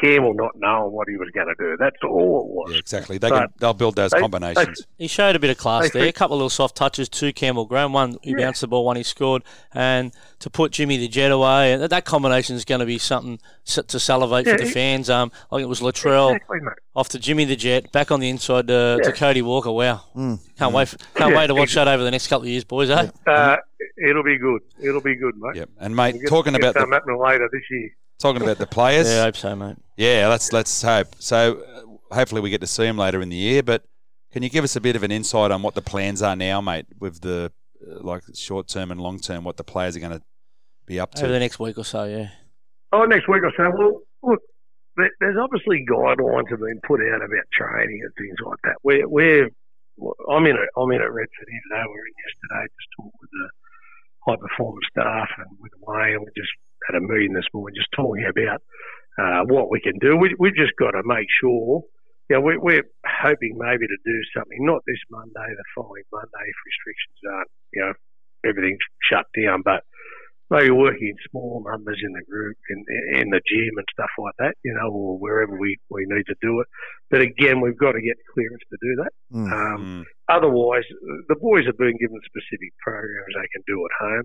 Campbell not knowing what he was going to do. That's all it was. Yeah, exactly. They can, they'll build those they- combinations. He showed a bit of class I there. A couple of little soft touches to Campbell Graham. One he Yeah. bounced the ball, one he scored, and to put Jimmy the Jet away. That, that combination is going to be something to salivate Yeah, for the he- fans. Um, I think it was Latrell Exactly, off to Jimmy the Jet, back on the inside to, to Cody Walker. Wow, Mm. can't wait! For, can't Yeah, wait to watch that over the next couple of years, boys. Eh? Uh, it'll be good. It'll be good, mate. Yep. And mate, We'll get- talking get about the something happening later this year. Talking about the players. Yeah, I hope so, mate. Yeah, let's let's hope. So uh, hopefully we get to see them later in the year. But can you give us a bit of an insight on what the plans are now, mate, with the uh, like short term and long term, what the players are going to be up to Over the next week or so, yeah. Oh, next week or so. Well, look, there's obviously guidelines have been put out about training and things like that. We're, we're I'm in it. I'm in at Redfern here today. We were in yesterday, just talking with the high performance staff and with Wayne. We just had a meeting this morning, just talking about uh, what we can do. We we just got to make sure. Yeah, we, we're hoping maybe to do something, not this Monday, the following Monday, if restrictions aren't, you know, everything's shut down, but maybe working in small numbers in the group, in in the gym and stuff like that, you know, or wherever we, we need to do it. But again, we've got to get clearance to do that. Mm. Um. Otherwise, the boys have been given specific programs they can do at home,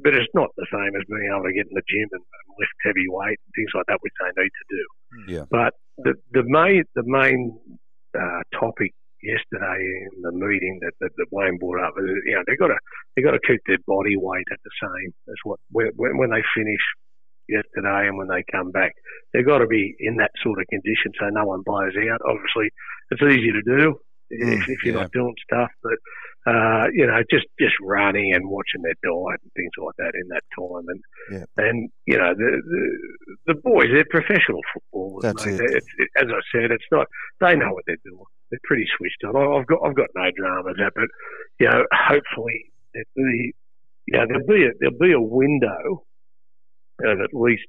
but it's not the same as being able to get in the gym and, and lift heavy weight and things like that, which they need to do. Hmm. Yeah. But the the main the main uh, topic yesterday in the meeting that, that, that Wayne brought up is you know they got to they got to keep their body weight at the same as what when when they finish yesterday and when they come back they've got to be in that sort of condition so no one blows out. Obviously, it's easy to do hmm. if, if you're yeah. not doing stuff, but uh, you know just just running and watching their diet and things like that in that time and Yeah. and you know the, the the boys they're professional footballers. That's mate. it. It's, it, as I said, it's not they know what they're doing. They're pretty switched on. I've got I've got no drama at, but you know hopefully the you know there'll be a, there'll be a window of at least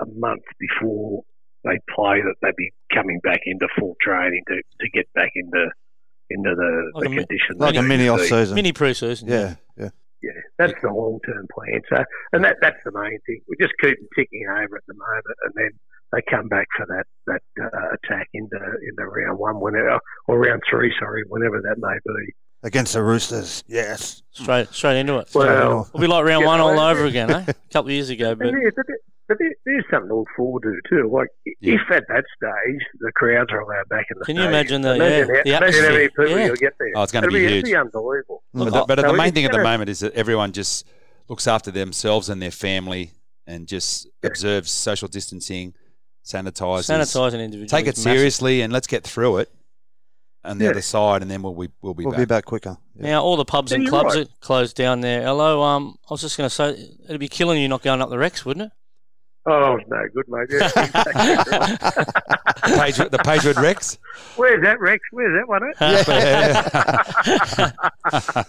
a month before they play that they'd be coming back into full training to, to get back into into the, Like the a condition. Like a mini to off season. Mini pre-season. Yeah, yeah. Yeah, that's the long term plan. So, and that that's the main thing. We just keep them ticking over at the moment, and then they come back for that that uh, attack into the round one, whenever or round three, sorry, whenever that may be. Against the Roosters, yes. Straight straight into it. Well, It'll be like round Yeah, one all over again, eh? A couple of years ago, but And there, but, there, there's something to look forward to too. Like Yeah. if at that stage the crowds are allowed back in the Can you stadium, imagine the- imagine, yeah, how, the imagine how many people Yeah. you'll get there. Oh, it's gonna It'll be huge. be unbelievable. But, the, but So the main it's thing at the moment is that everyone just looks after themselves and their family and just observes social distancing, sanitizes, sanitising individuals. take it massive. seriously, and let's get through it. On the Yeah. other side, and then we'll be we'll be We'll back. be back quicker. Yeah. Now all the pubs Yeah, and clubs right. are closed down there. Hello, um, I was just going to say it'd be killing you not going up the Rex, wouldn't it? Oh, no good, mate. Yeah, exactly the page the Pagewood Rex. Where's that Rex? Where's that one?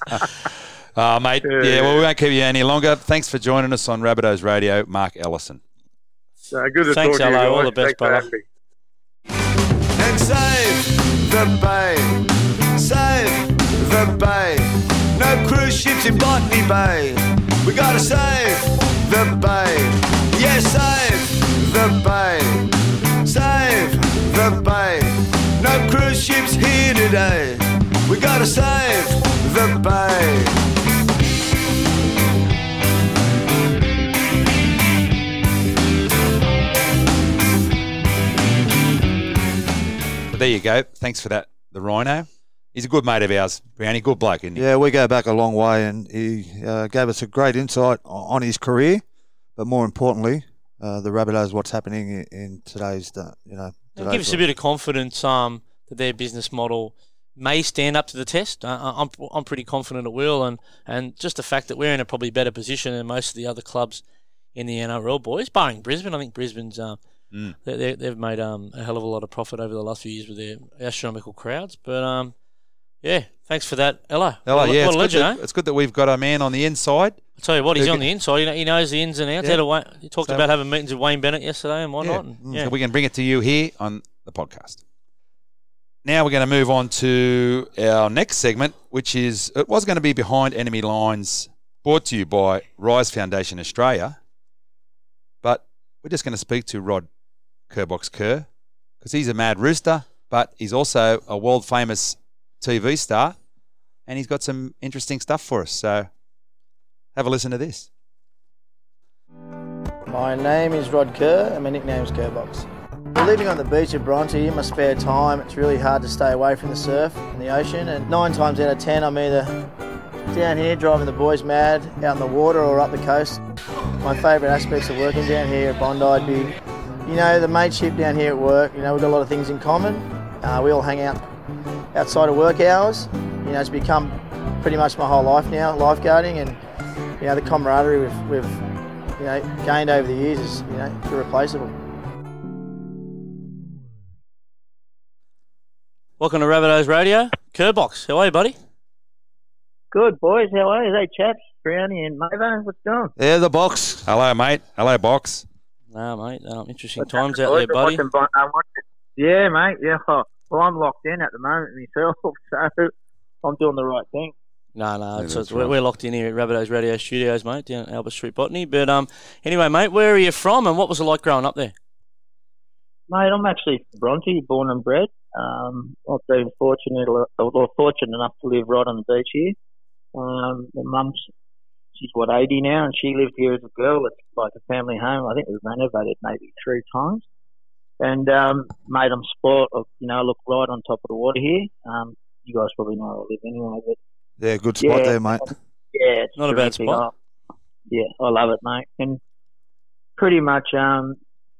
At? Oh, mate. Yeah. Yeah, well, we won't keep you any longer. Thanks for joining us on Rabbitohs Radio, Mark Ellison. No, good to Thanks, talk to you hello. All the best, Thanks brother. and save the bay. Save the bay. No cruise ships in Botany Bay. We gotta save the bay. Yes, save the bay, save the bay. No cruise ships here today. We gotta save the bay. there you go. Thanks for that, the Rhino. He's a good mate of ours, Brownie. Good bloke, isn't he? Yeah, we go back a long way, and he uh, gave us a great insight on his career but more importantly, uh, the Rabbitohs, what's happening in, in today's, uh, you know, It'll today's give us a bit of confidence um, that their business model may stand up to the test. Uh, I'm, I'm pretty confident it will, and, and just the fact that we're in a probably better position than most of the other clubs in the NRL boys, barring Brisbane. I think Brisbane's um, Mm. they, they, they've made um, a hell of a lot of profit over the last few years with their astronomical crowds. But um, yeah, thanks for that, Ella. Hello, what, yeah, it's a good, that, eh? it's good that we've got a man on the inside. I'll tell you what, he's on the inside. He, knows the ins and outs. Yeah. Wayne, he talked So- about having meetings with Wayne Bennett yesterday and whatnot. Yeah. and- Mm, yeah. So we can bring it to you here on the podcast. Now we're going to move on to our next segment, which is it was going to be behind enemy lines, brought to you by Rise Foundation Australia, but we're just going to speak to Rod Kerrbox Kerr because he's a mad rooster, but he's also a world famous TV star, and he's got some interesting stuff for us. So have a listen to this. My name is Rod Kerr and my nickname nickname's Kerrbox. Living on the beach at Bronte in my spare time. It's really hard to stay away from the surf and the ocean and nine times out of ten I'm either down here driving the boys mad out in the water or up the coast. My favourite aspects of working down here at Bondi would be, you know, the mateship down here at work. You know, we've got a lot of things in common. Uh, we all hang out outside of work hours. You know, it's become pretty much my whole life now, lifeguarding and, you know, the camaraderie we've, we've you know, gained over the years is, you know, irreplaceable. Welcome to Rabbitohs Radio. Kerrbox, how are you, buddy? Good boys, how are you? Hey chaps, Brownie and Mavo, what's going? Yeah, the box. Hello, mate. Hello, box. Nah, mate. Um, interesting What's times out there, boys? buddy. Watching Bon- I'm watching- Yeah, mate. Yeah. Well, I'm locked in at the moment myself, so I'm doing the right thing. No, no, Yeah, it's, it's- we're, right. we're locked in here at Rabbitohs Radio Studios, mate, down at Albert Street Botany. But um, anyway, mate, where are you from, and what was it like growing up there? Mate, I'm actually from Bronte, born and bred. Um, I've been fortunate, or fortunate enough to live right on the beach here. Um, my mum's, she's what 80 now, and she lived here as a girl. It's like a family home. I think we've renovated maybe three times. And um, mate, I'm sport. of- You know, I look right on top of the water here. Um, you guys probably know where I live anyway, but Yeah, good spot Yeah. there, mate. yeah, it's Not a bad spot. I- yeah, I love it, mate. And pretty much, um,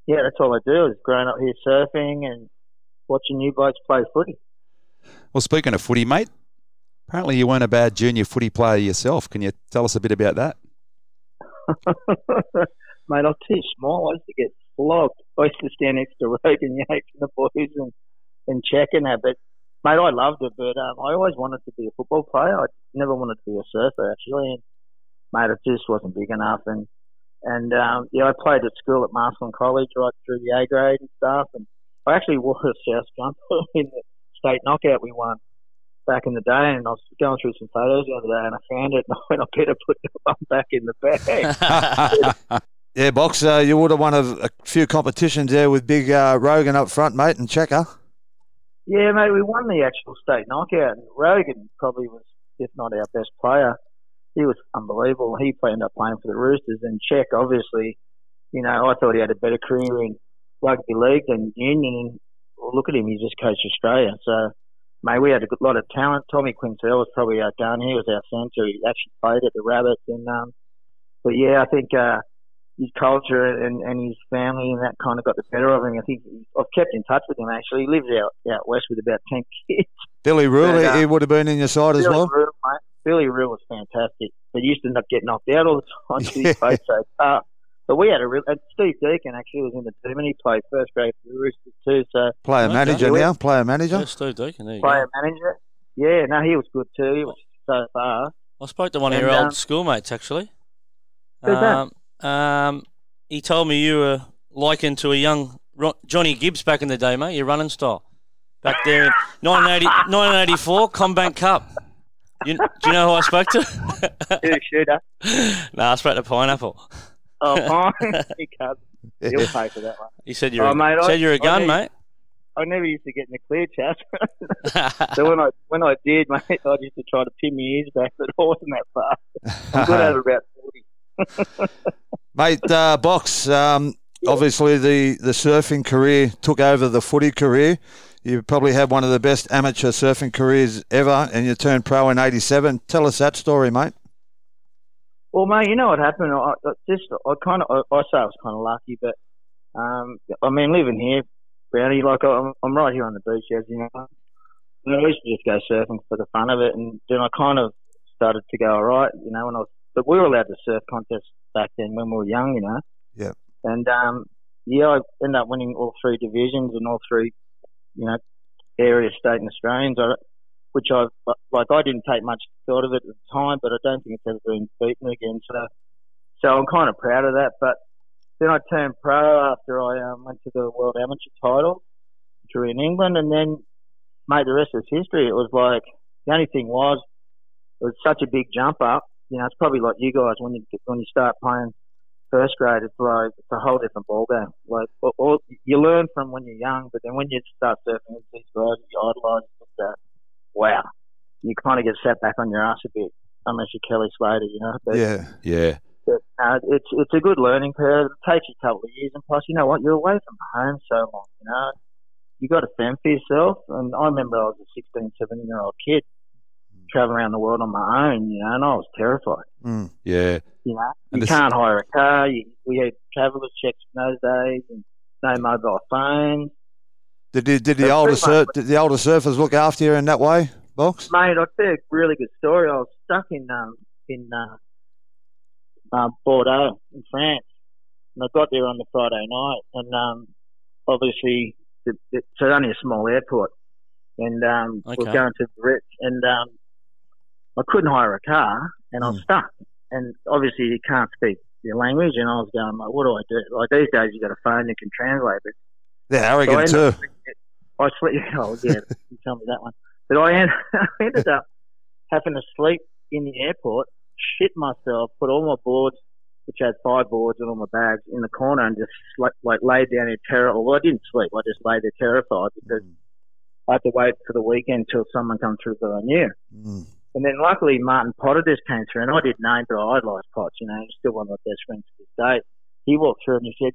yeah, that's all I do is growing up here surfing and watching you blokes play footy. Well, speaking of footy, mate, apparently you weren't a bad junior footy player yourself. Can you tell us a bit about that? mate, I was too small. I used to get flogged. I used to stand next to Rogan Yates and the boys and, and checking that. But, mate, I loved it. But um, I always wanted to be a football player. I never wanted to be a surfer, actually. And, mate, it just wasn't big enough. And, and um, yeah, I played at school at Marcellin College right through the A grade and stuff. And I actually wore a South jumper in the state knockout we won back in the day. And I was going through some photos the other day and I found it and I went, I better put that one back in the bag. Yeah, box. Uh, you would have won a, a few competitions there with big uh, Rogan up front, mate, and Cheika. Yeah, mate, we won the actual state knockout. And Rogan probably was, if not our best player, he was unbelievable. He ended up playing for the Roosters. And Check, obviously, you know, I thought he had a better career in rugby league than union. Look at him, he just coached Australia. So, mate, we had a good lot of talent. Tommy Quintel was probably our gun. He was our centre. He actually played at the Rabbits. And um, but yeah, I think uh, his culture and, and his family and that kind of got the better of him. I think I've kept in touch with him actually. He lives out out west with about ten kids. Billy Rule, But, uh, he, he would have been in your side as well. Rule, mate. Billy Rule was fantastic, but he used to end up getting knocked out all the time because he played so tough. But we had a real. And Steve Deacon actually was in the team, and he played first grade for the Roosters too. So Player Okay. manager Yeah. now, player manager. Yeah, Steve Deacon, there you player go. manager. Yeah, no, he was good too. He was so far. I spoke to one of your um, old schoolmates, actually. Who's that? Um, um, he told me you were likened to a young Ro- Johnny Gibbs back in the day, mate, your running style. Back there in 1980, 1984 Combank Cup. You, do you know who I spoke to? Who shooter? no, I spoke to Pineapple. Oh, fine. he can't. He'll pay for that one. He said you're, Oh, a, mate, I- said you're a I gun, need- mate. I never used to get in the clear chat. so when I when I did, mate, I used to try to pin my ears back, but I wasn't that far. I'm good at about forty. Mate, uh, Box, um, obviously the, the surfing career took over the footy career. you probably had one of the best amateur surfing careers ever, and you turned pro in '87. Tell us that story, mate. Well, mate, you know what happened? I, I just, I kind of, I, I say I was kind of lucky, but um, I mean, living here, Brownie, like I'm, I'm right here on the beach, as you know. And I used to just go surfing for the fun of it, and then I kind of started to go all right, you know. When I was, but we were allowed to surf contests back then when we were young, you know. Yeah. And um, yeah, I ended up winning all three divisions and all three, you know, area, state, and Australians. I, which I like. I didn't take much thought of it at the time, but I don't think it's ever been beaten again. So, so I'm kind of proud of that. But then I turned pro after I um, went to the World Amateur title, drew in England, and then made the rest is history. It was like the only thing was it was such a big jump up. You know, it's probably like you guys when you when you start playing first grade. It's like it's a whole different ballgame. Like all, all, you learn from when you're young, but then when you start surfing with these guys, you idolise that wow, you kind of get set back on your ass a bit, unless you're Kelly Slater, you know. But, Yeah. Yeah. but, uh, it's it's a good learning curve. It takes you a couple of years, and plus, you know what, you're away from home so long, you know. You got to fend for yourself, and I remember I was a 16, 17 year old kid traveling around the world on my own, you know, and I was terrified. Mm. Yeah. You know, And you this- can't hire a car. You, we had travelers checks in those days, and no mobile phones. Did the, did the older sur- much- did the older surfers look after you in that way, box? Mate, I'll tell you a really good story. I was stuck in um, in uh, uh, Bordeaux in France, and I got there on the Friday night, and um, obviously the, it's only a small airport, and um, Okay. we're going to the Ritz, and um, I couldn't hire a car, and I was stuck, and obviously you can't speak your language, and I was going like, what do I do? Like these days, you got a phone that can translate, but They're so I arrogant ended too. up- I sleep. Oh yeah, you tell me that one. But I, end, I ended up having to sleep in the airport, shit myself, put all my boards, which had five boards and all my bags, in the corner, and just like, like laid down in terror. Well, I didn't sleep. I just lay there terrified because I had to wait for the weekend till someone come through that I knew. Mm. And then luckily Martin Potter just came through, and I didn't know him, but I idolised Potts. You know, he's still one of my best friends to this day. He walked through and he said,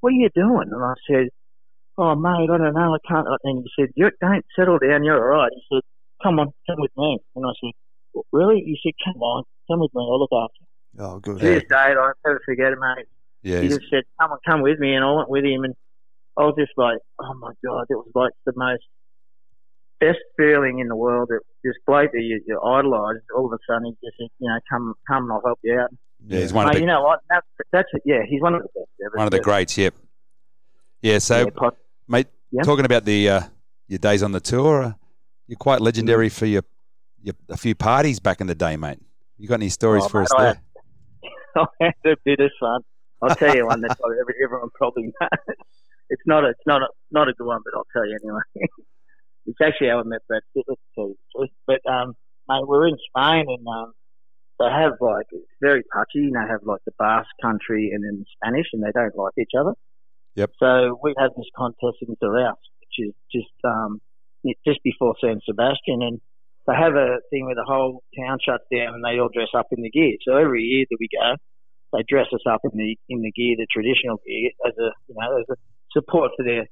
"What are you doing?" And I said, "Oh, mate, I don't know. I can't." And he said, "You don't settle down. You're all right." He said, "Come on, come with me." And I said, "Well, "Really?" He said, "Come on, come with me. I'll look after." you." Oh, good. To this day, I'll never forget it, mate. Yeah. he he's- just said, "Come on, come with me," and I went with him, and I was just like, "Oh my god!" It was like the most best feeling in the world. That this bloke that you, you idolised, all of a sudden he just said, "You know, come, come, and I'll help you out." Yeah, he's one of the you know what? That's that's it. Yeah, he's one of the best ever. one of the greats. Yep. Yeah. So, Yeah, mate, Yeah. talking about the uh, your days on the tour, uh, you're quite legendary for your, your a few parties back in the day, mate. You got any stories Oh, for mate, us I there? had, I had a bit of fun. I'll tell you one that probably everyone probably knows. It's not a, it's not a, not a good one, but I'll tell you anyway. it's actually how I met Brad Pitt. Let's tell you the truth. But um, mate, we're in Spain and um, they have like it's very touchy. And they have like the Basque country and then Spanish, and they don't like each other. Yep. So we have this contest in Doraus, which is just um, just before San Sebastian, and they have a thing where the whole town shuts down and they all dress up in the gear. So every year that we go, they dress us up in the in the gear, the traditional gear, as a you know as a support for their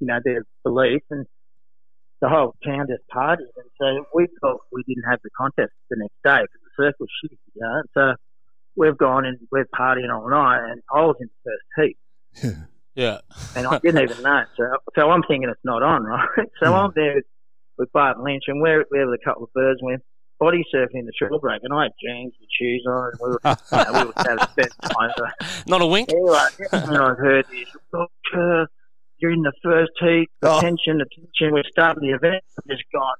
you know their belief, and the whole town just parties. And so we thought we didn't have the contest the next day because the surf was shitty, you know. And so we've gone and we're partying all night, and I was in the first heat Yeah. and I didn't even know. So, so I'm thinking it's not on, right? So hmm. I'm there with Bart Lynch, and we're there with a couple of birds, and we're body surfing in the shore break, and I had jeans and shoes on, and we were, you know, we were having a spend time. So, Not a wink. anyway, and I heard this, in the first heat, Oh. attention, attention, we're starting the event. I'm just gone,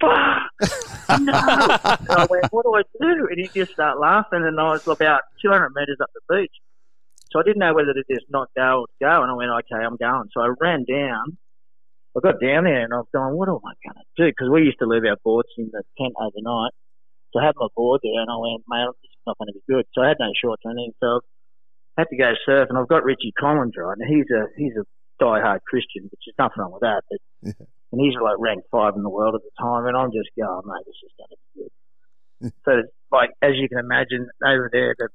fuck, no. I went, what do I do? And he just started laughing, and I was about 200 metres up the beach. So I didn't know whether to just not go or go, and I went, okay, I'm going. So I ran down. I got down there, and I was going, what am I going to do? Because we used to leave our boards in the tent overnight. So I had my board there, and I went, mate, this is not going to be good. So I had no shorts or anything. So I had to go surf, and I've got Richie Collins, right? And he's a he's a diehard Christian, which is nothing wrong with that. But and he's like ranked five in the world at the time, and I'm just going, mate, this is going to be good. so like as you can imagine, over there the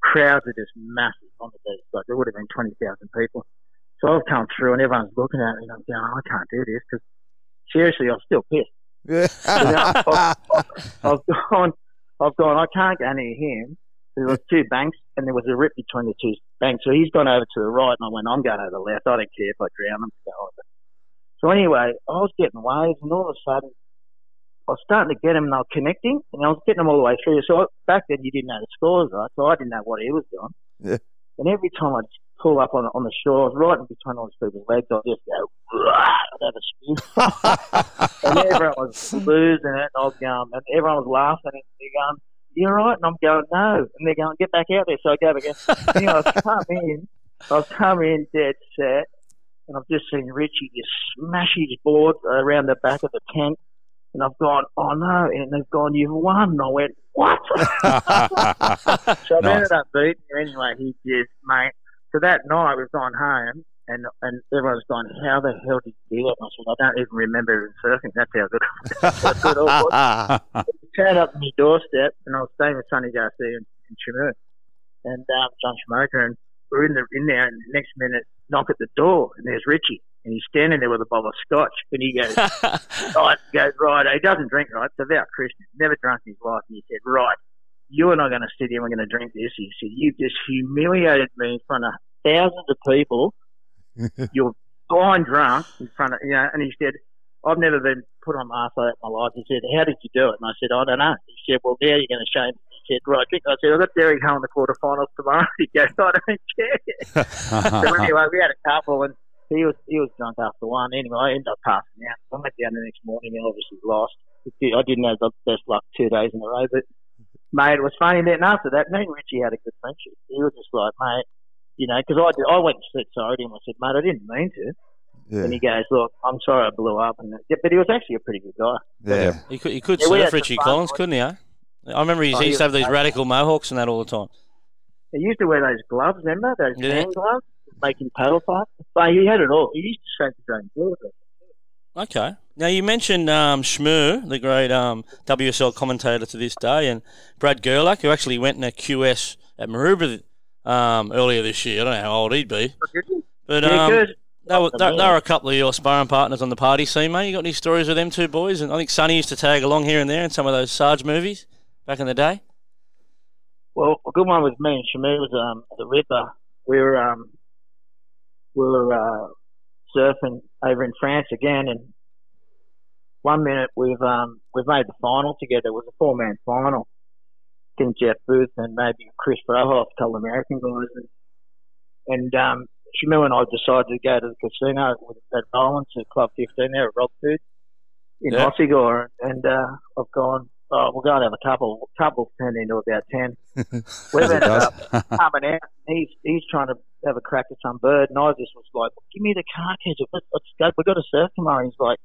crowds are just massive on the beach. Like there would have been twenty thousand people. So I've come through and everyone's looking at me and I'm going, I can't do this because seriously, I'm still pissed. Yeah. I've, I've gone, I've gone, I can't go near him. There was two banks and there was a rip between the two banks. So he's gone over to the right and I went, I'm going over the left. I don't care if I drown over. So anyway, I was getting waves and all of a sudden I was starting to get them and they were connecting and I was getting them all the way through. So back then you didn't know the scores, right? So I didn't know what he was doing. Yeah. And every time I'd pull up on on the shore, I was right in between all these people's legs. I'd just go, I'd have a spin. and everyone was losing it. And I was going, and everyone was laughing. And they're going, "You're right," and I'm going, "No," and they're going, "Get back out there." So I go back in. Anyway, I was come in. I was come in dead set, and I've just seen Richie just smash his board around the back of the tent. And I've gone, oh no, and they've gone, you've won. And I went, what? so I've Nice. ended up beating him anyway. He just, mate. So that night we've gone home, and and everyone's gone, how the hell did you do that? And I said, I don't even remember surfing. That's how good, that's how good it was. Turned up on my doorstep, and I was staying with Sonny Garcia in, in Chimur, and um, John Shimooka, and we're in the in there, and the next minute, knock at the door, and there's Richie, and he's standing there with a bottle of scotch, and he goes, right, he goes, right, he doesn't drink, right, devout Christian, never drunk in his life, and he said, right, you and I are going to sit here and we're going to drink this. He said, you've just humiliated me in front of thousands of people. You're blind drunk in front of, you know, and he said, I've never been put on my ass like that in my life. He said, how did you do it? And I said, I don't know. He said, well, now you're going to show me. He said, right. I said, I've got Derek Hull in the quarterfinals tomorrow. He goes, I don't care. so anyway, we had a couple and he was he was drunk after one. Anyway, I ended up passing out. I went down the next morning and obviously lost. I didn't have the best luck two days in a row, but mate, it was funny. Then after that, me and Richie had a good friendship. He was just like, mate, you know, because I did, I went and said sorry to him. I said, mate, I didn't mean to. Yeah. And he goes, look, I'm sorry I blew up. And yeah, but he was actually a pretty good guy. Yeah. He could, he could Yeah, surf Richie Collins, boys. couldn't he? Eh? I remember he Oh, used to have was these radical mohawks and that all the time. He used to wear those gloves, remember? Those Yeah. hand gloves, making paddle fights. But he had it all. He used to shape his own board. Okay. Now you mentioned um, Schmur, the great um, WSL commentator to this day, and Brad Gerlach, who actually went in a QS at Maroubra um, earlier this year. I don't know how old he'd be, but um, they, were, they, they were a couple of your sparring partners on the party scene, mate. You got any stories with them two boys? And I think Sonny used to tag along here and there in some of those Sarge movies back in the day. Well, a good one with me and Shamir was um, the Ripper. We were um, we were uh, surfing over in France again, and one minute we've um, we've made the final together. It was a four man final. Think Jeff Booth and maybe Chris Frohoff, a American guys, and, and um, Shamir and I decided to go to the casino with, at Rollins at Club 15 there at Rockford in Yeah. Hossegor, and uh, I've gone. Oh, we'll go and have a couple. Couples turned into about ten. We've ended up coming out. He's he's trying to have a crack at some bird, and I just was like, "Give me the car keys. Let's, let's go. We've got to surf tomorrow." He's like,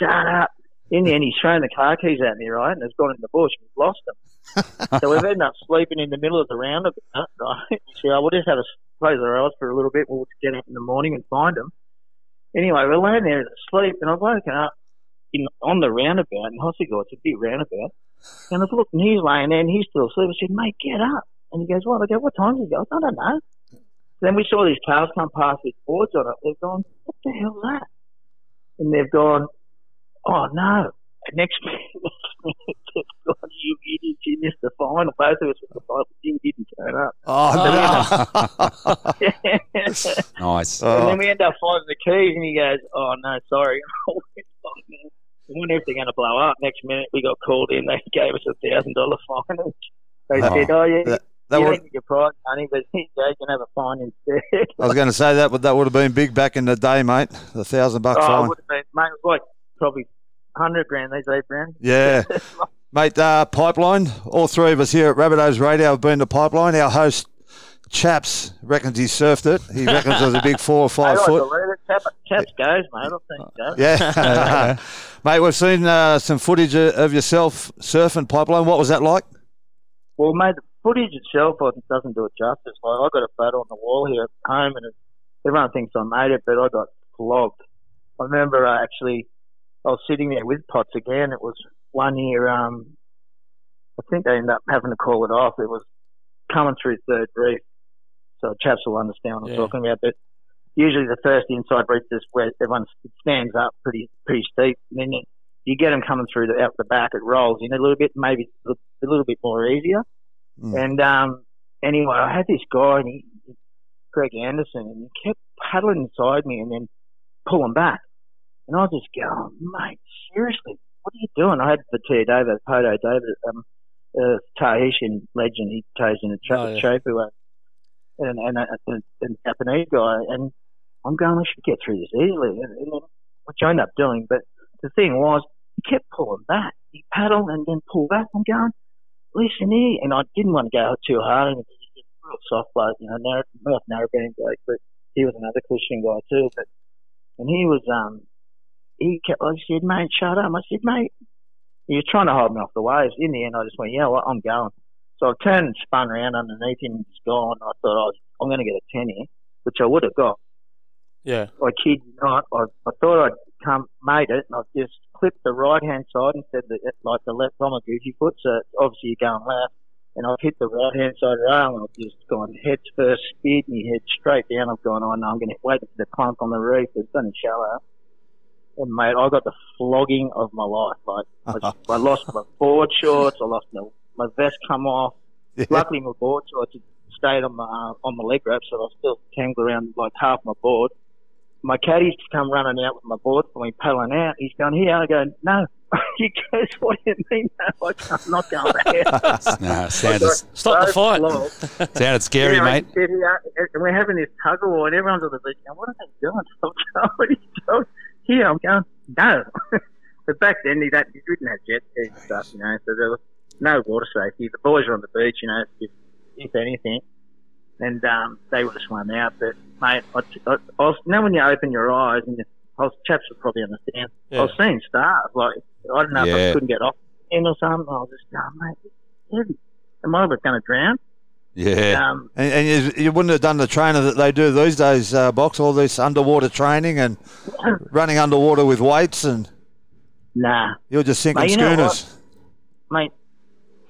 "Shut up." In the end, he's thrown the car keys at me, right, and has gone in the bush. We've lost them. so we've ended up sleeping in the middle of the roundabout, right? "Oh, we'll just have a close our eyes for a little bit. We'll get up in the morning and find them." Anyway, we're laying there asleep, and I've woken up in on the roundabout in Hossegor. It's a big roundabout. And I've looked, and he's laying there, and he's still asleep. I said, mate, get up. And he goes, what? I go, what time is it? Goes, I don't know. Then we saw these cars come past with boards on it. They've gone, what the hell's that? And they've gone, oh, no. Oh. And next minute, next minute, they've gone, you idiots, you missed the final. Both of us were the final. Jim didn't turn up. Oh, Nice. And Oh. then we end up finding the keys, and he goes, "Oh no, sorry." I wonder if they're going to blow up. Next minute, we got called in. They gave us a thousand dollar fine. They Oh, said, "Oh yeah, that- that you would- don't your prize money, but you can have a fine instead." I was going to say that, but that would have been big back in the day, mate. The thousand bucks oh, it fine. would have been, mate. It was like probably hundred grand these eight grand. Yeah. Mate, uh, pipeline. All three of us here at Rabbitohs Radio have been to pipeline. Our host, Chaps, reckons he surfed it. He reckons it was a big four or five I foot. it. Chaps goes, mate. I've seen. Yeah. Mate, we've seen uh, some footage of yourself surfing pipeline. What was that like? Well, mate, the footage itself doesn't do it justice. Like, I got a photo on the wall here at home, and everyone thinks I made it, but I got flogged. I remember uh, actually, I was sitting there with Potts again. It was one year. Um, I think they ended up having to call it off. It was coming through third reef, so chaps will understand what I'm Yeah. talking about. But usually the first inside breach is where everyone stands up pretty pretty steep, and then you, you get them coming through the, out the back. It rolls in a little bit, maybe a little bit more easier. Mm. And um, anyway, I had this guy, and he, Greg Anderson, and he kept paddling inside me and then pulling back. And I was just going, mate, seriously, what are you doing? I had the Tia David, Poto David, um, uh, Tahitian legend, he toes in a tra- Oh, yeah. Chopu, uh, and, and, a, and a Japanese guy. And I'm going, I should get through this easily. And, and then, which I ended up doing. But the thing was, he kept pulling back. He paddled and then pulled back. I'm going, listen here. And I didn't want to go too hard on him because he's a real soft bloke, you know, narrow, North Narrabeen bloke, but he was another Christian guy too. But, and he was, um, he kept, I said, mate, shut up. I said, mate, he was trying to hold me off the waves. In the end, I just went, yeah, well, I'm going. So I turned and spun around underneath him and he's gone. I thought I was, I'm going to get a 10 here, which I would have got. Yeah. I kid you not. I, I thought I'd come, made it, and I just clipped the right hand side instead of the, like the left. I'm a goofy foot, so obviously you're going left. And I've hit the right hand side rail, and I've just gone head first, speared me head straight down. I've gone, oh no, I'm going to wait for the clunk on the reef. It's only shallow. And mate, I got the flogging of my life. Like I, I lost my board shorts, I lost my my vest come off. Luckily, my board shorts stayed on my uh, on my leg wrap, so I was still tangled around like half my board. My caddy's come running out with my board for me, paddling out. He's going here. I go, no. he goes, what do you mean? No, I can't, I'm not going there. Nah, sounded, Stop the fight. sounded scary, Yeah, mate. and we're having this tug of war, and everyone's on the beach going, "What are they doing? Stop going! What are you doing?" Here, I'm going, "No." but back then, they you didn't have jet skis and stuff, you know, so there was no water safety. The boys were on the beach, you know, if, if anything, and um, they would have swum out. But mate, I, I, I was, you know when you open your eyes, and you, I was, chaps would probably understand. I was seeing stars, like I don't know if I couldn't get off in or something. I was just going, mate, it's heavy. Am I going to drown? Yeah. Um, And, and you, you wouldn't have done the training that they do these days, uh, box all this underwater training and running underwater with weights, and Nah. you're just sinking Mate, you schooners. mate,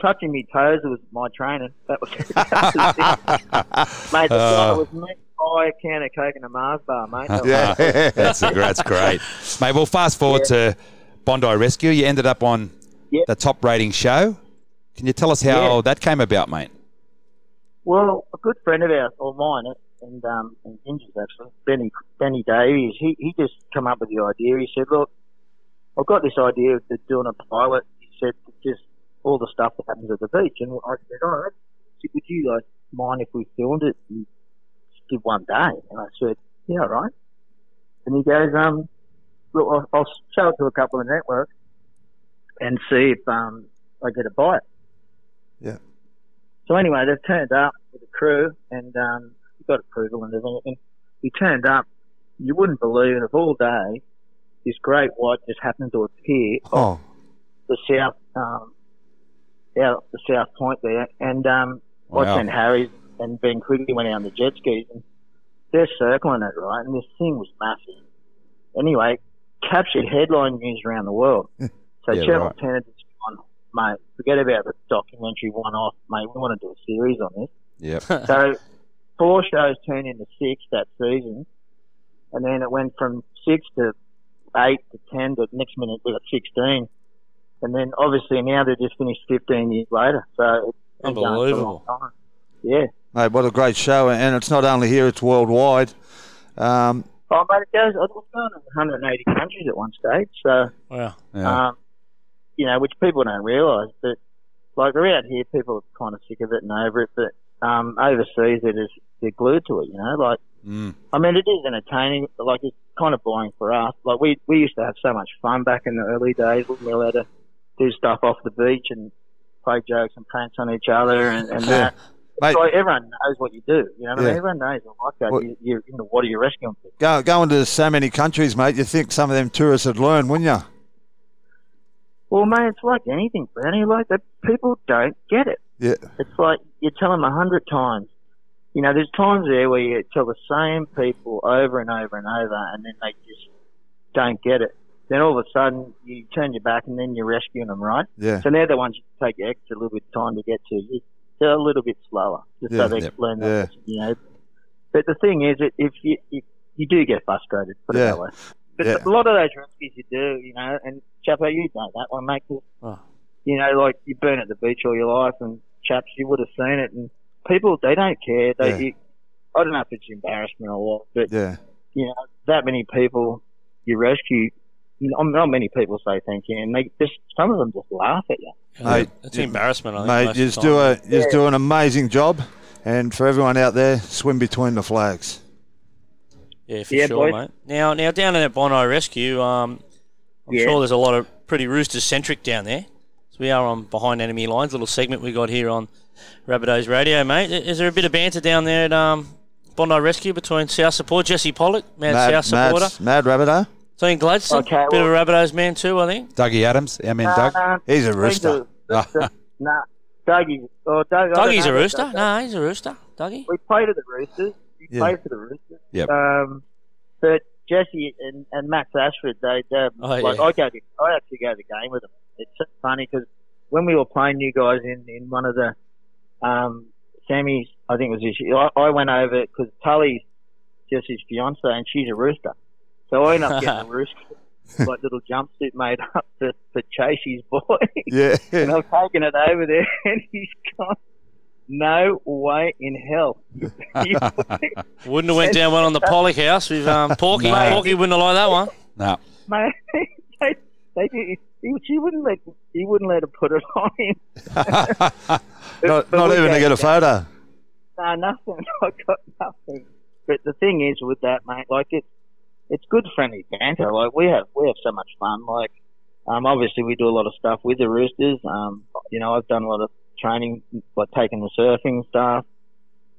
touching me toes was my training. That was, that was mate. The Uh. was me buy a can of coke and a Mars bar, mate. That Yeah, that's that's great, mate. Well, fast forward to Bondi Rescue. You ended up on Yep. the top rating show. Can you tell us how Yeah. that came about, mate? Well, a good friend of ours, or mine, and um, and Ginger's actually, Benny Benny Davies. He he just come up with the idea. He said, "Look, I've got this idea of doing a pilot." He said, "Just all the stuff that happens at the beach." And I said, "All right." "Would you like mind if we filmed it and just did one day?" And I said, "Yeah, all right." And he goes, "Um, look, I'll, I'll show it to a couple of networks and see if um I get a bite." Yeah. So anyway, they've turned up with a crew and um, got approval and everything. He turned up. You wouldn't believe it. Of all day, this great white just happened to appear Oh, the south, um, out the south point there, and um, Wow. I sent Harry and Ben Quigley went out on the jet skis, and they're circling it right, and this thing was massive. Anyway, captured headline news around the world. So Yeah, Channel right. 10 had mate, forget about the documentary one off, mate. We want to do a series on this. Yep. So four shows turned into six that season, and then it went from six to eight to ten to next minute we got sixteen, and then obviously now they're just finished fifteen years later. So it's been going for a long Unbelievable. Yeah. mate, what a great show! And it's not only here; it's worldwide. Um, Oh, mate, it goes. It was going in 180 countries at one stage. So, Wow. Yeah. um, you know, which people don't realise. But like around here, people are kind of sick of it and over it. But um, overseas, they're just they're glued to it. You know, like Mm. I mean, it is entertaining. But like it's kind of boring for us. Like we we used to have so much fun back in the early days when we were allowed to do stuff off the beach and play jokes and pranks on each other and, and Yeah. that. mate, Like everyone knows what you do. You know what I mean? Everyone knows like that. Well- you, you're in the water, you're rescuing people. go, going to so many countries, mate. You think some of them tourists would learn, wouldn't you? Well, mate, it's like anything, Brownie. Like that, people don't get it. Yeah. It's like you tell them a hundred times. You know, there's times there where you tell the same people over and over and over, and then they just don't get it. Then all of a sudden, you turn your back, and then you're rescuing them, right? Yeah. So they're the ones you take you extra little bit of time to get to. You- They're a little bit slower, just Yeah. so they Yep. learn Yeah. you know. But the thing is, that if you if, you do get frustrated. Put it Yeah. that way. But Yeah. a lot of those rescues you do, you know, and Chapo, you know that one, mate. 'cause, Oh. You know, like you've been at the beach all your life, and chaps, you would have seen it, and people they don't care. They, Yeah. you, I don't know if it's embarrassment or what, but Yeah. you know, that many people you rescue. You know, not many people say thank you, and they just some of them just laugh at you. Mate, It's embarrassment, I think. Mate, most you of do a time. you do an amazing job, and for everyone out there, swim between the flags. Yeah, for Yeah, sure, boys. mate. Now, now down in that Bondi Rescue, um, I'm Yeah. sure there's a lot of pretty Roosters centric down there. So we are on behind enemy lines, a little segment we got here on Rabbitohs Radio, mate. Is there a bit of banter down there at um, Bondi Rescue between South support, Jesse Pollock, mad, South supporter, Mad, Mad Rabbitoh. Dean Gladstone, Okay, bit of a well- Rabbitohs man too, I think. Dougie Adams, our man Doug. Nah, He's a He's rooster. a- Nah, Dougie. Oh, Doug, Dougie's a rooster. Doug. No, he's a rooster. Dougie. We played at the Roosters. We Yeah. played for the Roosters. Yep. Um, but Jesse and, and Max Ashford, they, they Oh, like yeah. I go to, I actually go to the game with them. It's so funny because when we were playing you guys in, in one of the um, semis, I think it was this year, I, I went over because Tully's Jesse's fiance and she's a rooster, so I ended up getting a rooster. Like little jumpsuit made up for, for Chasey's boy. Yeah. and I've taken it over there, and he's gone. No way in hell. Wouldn't have went down well on the Pollock house with um, Porky. No. Porky wouldn't have liked that one. No. Mate, they, they, did- he, she wouldn't let he wouldn't let her put it on him. not but not even to get a photo. No, nothing. I got nothing. But the thing is with that, mate, like it's it's good friendly banter. Like we have we have so much fun. Like um, obviously we do a lot of stuff with the Roosters. Um, you know, I've done a lot of training, like taking the surfing stuff.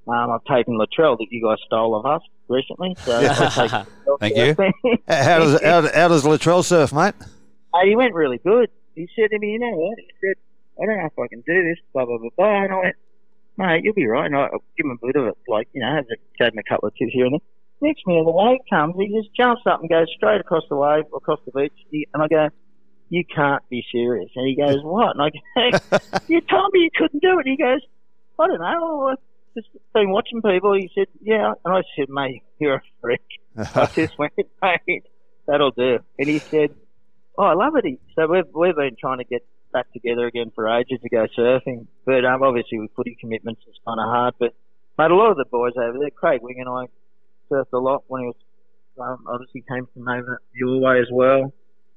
Um, I've taken Latrell that you guys stole of us recently. So Yeah. I've taken Thank you. How does how, how does Latrell surf, mate? Uh, he went really good. He said to me, you know what? He said, I don't know if I can do this, blah, blah, blah, blah. And I went, mate, you'll be right. And I I'll give him a bit of it, like, you know, have gave him a couple of tips here and there. Next minute, the wave comes, he just jumps up and goes straight across the wave, across the beach. And I go, you can't be serious. And he goes, what? And I go, you told me you couldn't do it. He goes, I don't know. I've just been watching people. He said, yeah. And I said, mate, you're a freak. I just went, mate, that'll do. And he said, oh, I love it. He- So we've, we've been trying to get back together again for ages to go surfing. But um, obviously with footy commitments, it's kind of hard. But, mate, a lot of the boys over there, Craig Wing and I surfed a lot when he was, um, obviously came from over your way as well.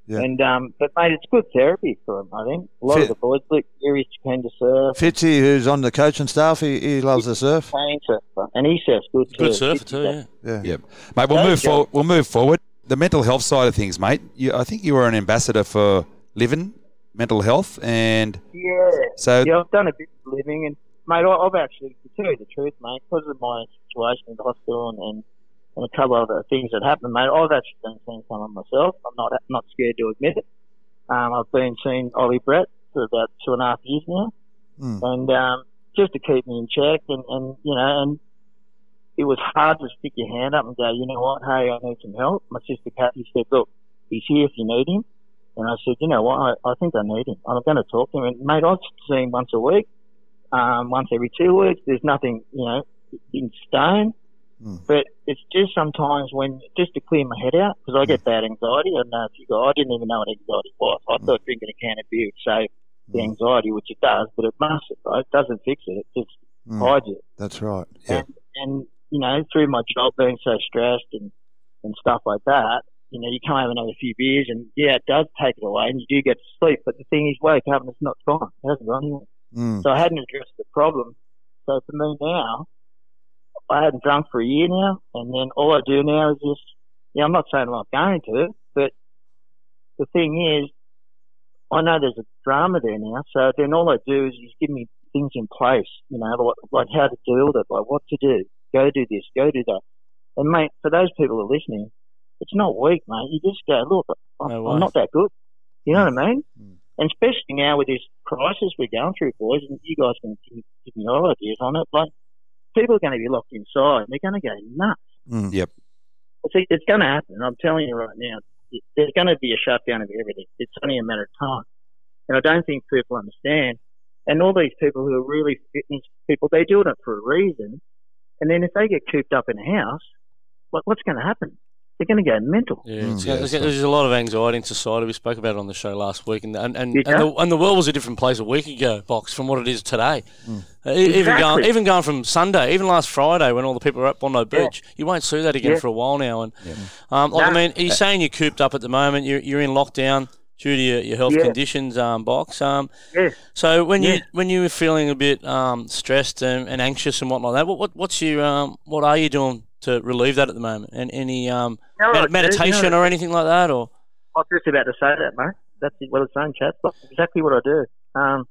Yeah. And, um, but mate, it's good therapy for him, I think. A lot Fit- of the boys, Luke Geary's keen to surf. Fitzy, who's on the coaching staff, he, he loves to surf. Keen surfer. And he surfs good too. Good surfer too, a- yeah. Yeah. Yep. Mate, we'll There move you forward. We'll move forward. The mental health side of things, mate. You, I think you were an ambassador for Livin Mental Health, and Yeah. so yeah, I've done a bit of living, and mate, I- I've actually, to tell you the truth, mate, because of my situation in the hospital and, and, and a couple of other things that happened, mate, I've actually been seeing someone myself. I'm not not scared to admit it. Um, I've been seeing Ollie Brett for about two and a half years now, Mm. and um, just to keep me in check, and, and you know, and it was hard to stick your hand up and go, you know what, hey, I need some help. My sister Kathy said, look, he's here if you need him. And I said, you know what, I, I think I need him. I'm going to talk to him. And mate, I see him once a week, um, once every two weeks. There's nothing, you know, in stone. Mm. But it's just sometimes when, just to clear my head out, because I get bad anxiety. I don't know if you got, I didn't even know what anxiety was. I thought drinking a can of beer would save the anxiety, which it does, but it mustn't, right? It doesn't fix it. It just Mm. hides it That's right. Yeah. and, and you know, through my job being so stressed and and stuff like that, you know, you come home and have a few beers, and yeah, it does take it away, and you do get to sleep. But the thing is, wake up and it's not gone. It hasn't gone anywhere. Mm. So I hadn't addressed the problem. So for me now, I hadn't drunk for a year now, and then all I do now is just, yeah, I'm not saying I'm not going to, but the thing is, I know there's a drama there now, so then all I do is just give me things in place, you know, like, like how to deal with it, like what to do, go do this, go do that. And mate, for those people who are listening, it's not weak, mate. You just go, look, I'm, No. I'm not that good. You know what I mean? Mm. And especially now with this crisis we're going through, boys, and you guys can give, give me your ideas on it. Like, people are going to be locked inside. They're going to go nuts. Mm. Yep. It's, it's going to happen. I'm telling you right now. There's going to be a shutdown of everything. It's only a matter of time. And I don't think people understand. And all these people who are really fitness people, they do it for a reason. And then if they get cooped up in a house, like, what's going to happen? They're going to go mental. Yeah, Mm. it's- Yeah, there's, there's a lot of anxiety in society. We spoke about it on the show last week, and and and, You and, the, and the world was a different place a week ago, box, from what it is today. Uh, e- Even going, even going from Sunday, even last Friday when all the people were at Bondi Beach, you won't see that again Yeah. for a while now. And um, like, I mean, you're saying you're cooped up at the moment? You're you're in lockdown due to your, your health Yeah. conditions, um, box. Um, Yes. so when you Yeah. when you were feeling a bit um, stressed and, and anxious and whatnot, like that, what, what what's your um, what are you doing to relieve that at the moment? And any um, You know what I med- do? You know meditation or anything like that, or I was just about to say that, mate. That's what it's saying, chat. That's exactly what I do. Um,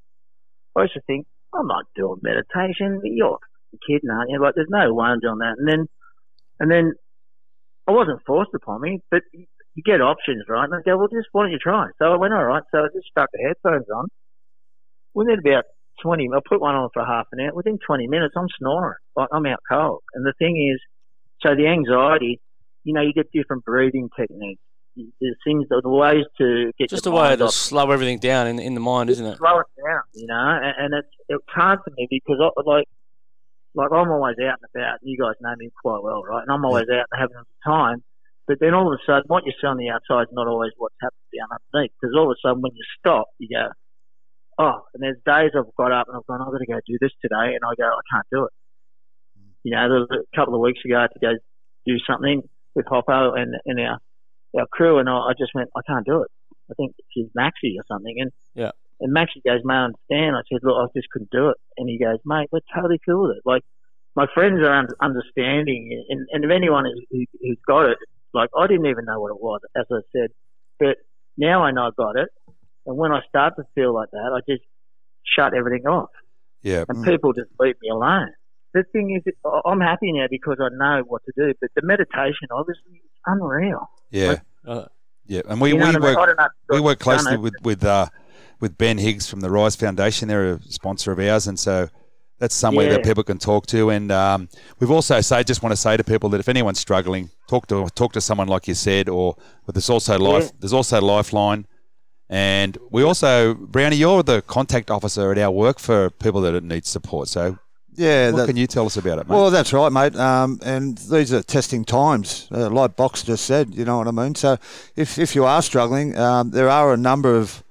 I used to think, I'm not doing meditation. But you're kidding, aren't you? Like, there's no way I'm doing that. And then, and then, I wasn't forced upon me, but you get options, right? And I go, well, just why don't you try? So I went, all right. So I just stuck the headphones on. Within about 20, I put one on for half an hour. Within 20 minutes, I'm snoring. Like, I'm out cold. And the thing is, so the anxiety, you know, you get different breathing techniques. There's things, the ways to get just a way to off slow everything down in in the mind, isn't it? slow it down, you know. And, and it's it's hard for me because I, like like I'm always out and about. You guys know me quite well, right? And I'm always out and having a good time. But then all of a sudden, what you see on the outside is not always what's happening down underneath. Because all of a sudden, when you stop, you go, oh. And there's days I've got up and I've gone, I've got to go do this today, and I go, I can't do it. You know, there was a couple of weeks ago I had to go do something with Hoppo and, and our our crew, and I, I just went, I can't do it. I think she's Maxie or something, and Yeah. and Maxie goes, mate, I understand. I said, look, I just couldn't do it. And he goes, mate, we're totally cool with it. Like, my friends are un- understanding, and, and if anyone who, who's got it, like, I didn't even know what it was, as I said. But now I know I got it. And when I start to feel like that, I just shut everything off. Yeah. And people just leave me alone. The thing is, I- I'm happy now because I know what to do. But the meditation, obviously, is unreal. Yeah. Uh, Yeah. And we, You know we what I mean? work I don't know if we work closely it, with with uh, with Ben Higgs from the Rise Foundation. They're a sponsor of ours, and so that's somewhere that people can talk to. And um, we've also say just want to say to people that if anyone's struggling, talk to talk to someone like you said, or but there's also life. Yeah. There's also Lifeline. And we also, Brownie, you're the contact officer at our work for people that need support. So, Yeah, what that- can you tell us about it, mate? Well, that's right, mate. Um, and these are testing times, uh, like Box just said. You know what I mean. So, if if you are struggling, um, there are a number of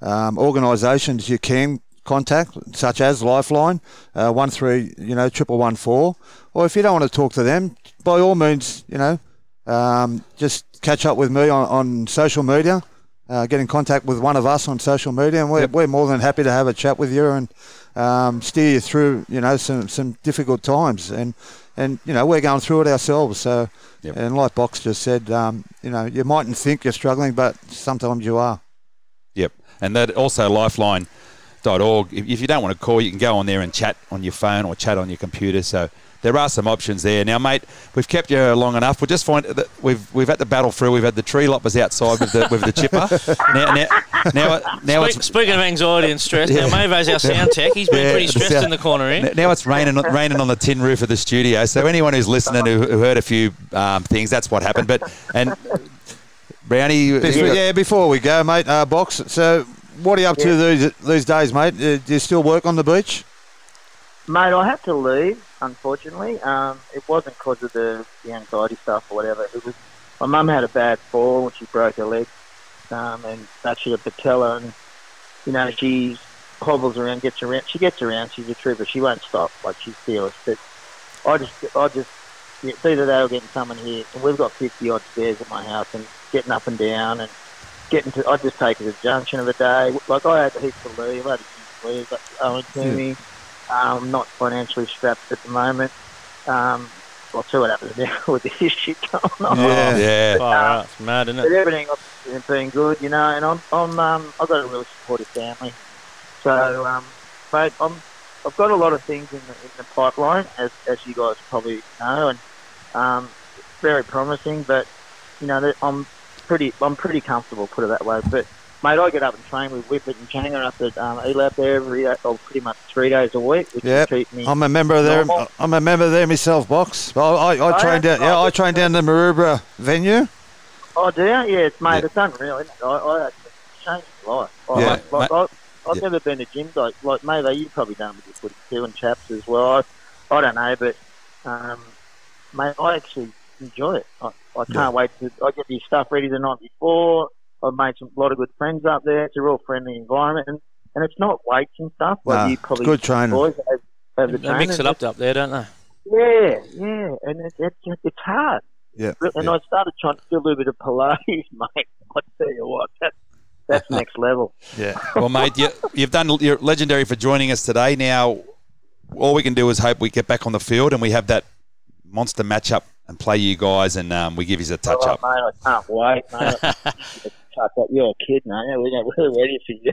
um, organisations you can contact, such as Lifeline, uh, one three, you know, triple one four. Or if you don't want to talk to them, by all means, you know, um, just catch up with me on, on social media. Uh, get in contact with one of us on social media, and we're, we're more than happy to have a chat with you and um, steer you through, you know, some, some difficult times. And, and you know, we're going through it ourselves. So, Yep. and like Box just said, um, you know, you mightn't think you're struggling, but sometimes you are. Yep. And that also lifeline.org. If, if you don't want to call, you can go on there and chat on your phone or chat on your computer. So there are some options there. Now, mate, we've kept you long enough. We'll just find that we've we've had the battle through. We've had the tree loppers outside with the with the chipper. now, now, now, now Speak, it's speaking of anxiety and stress, Yeah. now Mavo's our sound tech. He's been Yeah, pretty stressed sound- in the corner here. Now it's raining, raining on the tin roof of the studio. So anyone who's listening who, who heard a few um, things, that's what happened. But and Brownie, you- Before, yeah, before we go, mate, uh, Box. So, what are you up to these, these days, mate? Uh, do you still work on the beach? Mate, I had to leave, unfortunately. Um, it wasn't because of the, the anxiety stuff or whatever. It was my mum had a bad fall and she broke her leg, um, and fractured a patella, and you know she hobbles around, gets around. She gets around. She's a trooper. She won't stop. Like she's fearless. But I just, I just, it's either that or getting someone here. And we've got fifty odd stairs at my house, and getting up and down, and getting to. I just take it as a junction of the day. Like I had heaps of leave. I had huge leave like, owing to me. Um, not financially strapped at the moment. Um, I'll see what happens now with this shit going on. Yeah. yeah, Far out. It's mad, isn't But it? everything has been good, you know, and I'm, I'm, um, I've got a really supportive family. So, um, mate, I'm, I've got a lot of things in the, in the pipeline, as, as you guys probably know, and um, very promising. But you know, I'm pretty, I'm pretty comfortable, put it that way. But mate, I get up and train with Whippet and Changa up at um, ELAB there every day, or pretty much three days a week, which Yep. keep me. I'm a member of there. normal. I'm a member there myself, Box. I, I, I Oh, train yeah? down. Yeah, I train down the Maroubra venue. Oh, do you? Yeah, it's mate, Yeah. it's unreal, isn't it? I, I changed my life. I, Yeah, like, like, I, I've yeah. never been to gyms like like maybe you've probably done with your footy too and chaps as well. I, I don't know, but um, mate, I actually enjoy it. I, I can't wait to. I get the stuff ready the night before. I've made some a lot of good friends up there. It's a real friendly environment, and, and it's not weights and stuff like Nah, you it's probably good training. boys have, have the They mix it up up there, don't they? Yeah, yeah, and it, it, it, it's hard. Yeah. And yeah. I started trying to do a little bit of Pilates, mate. I tell you what, that, that's next level. Yeah. Well, mate, you, you've done. You're legendary for joining us today. Now, all we can do is hope we get back on the field and we have that monster matchup and play you guys, and um, we give you a touch Oh, up. mate, I can't wait, mate. Touch up. You're a kid, mate. We're, we're ready for you.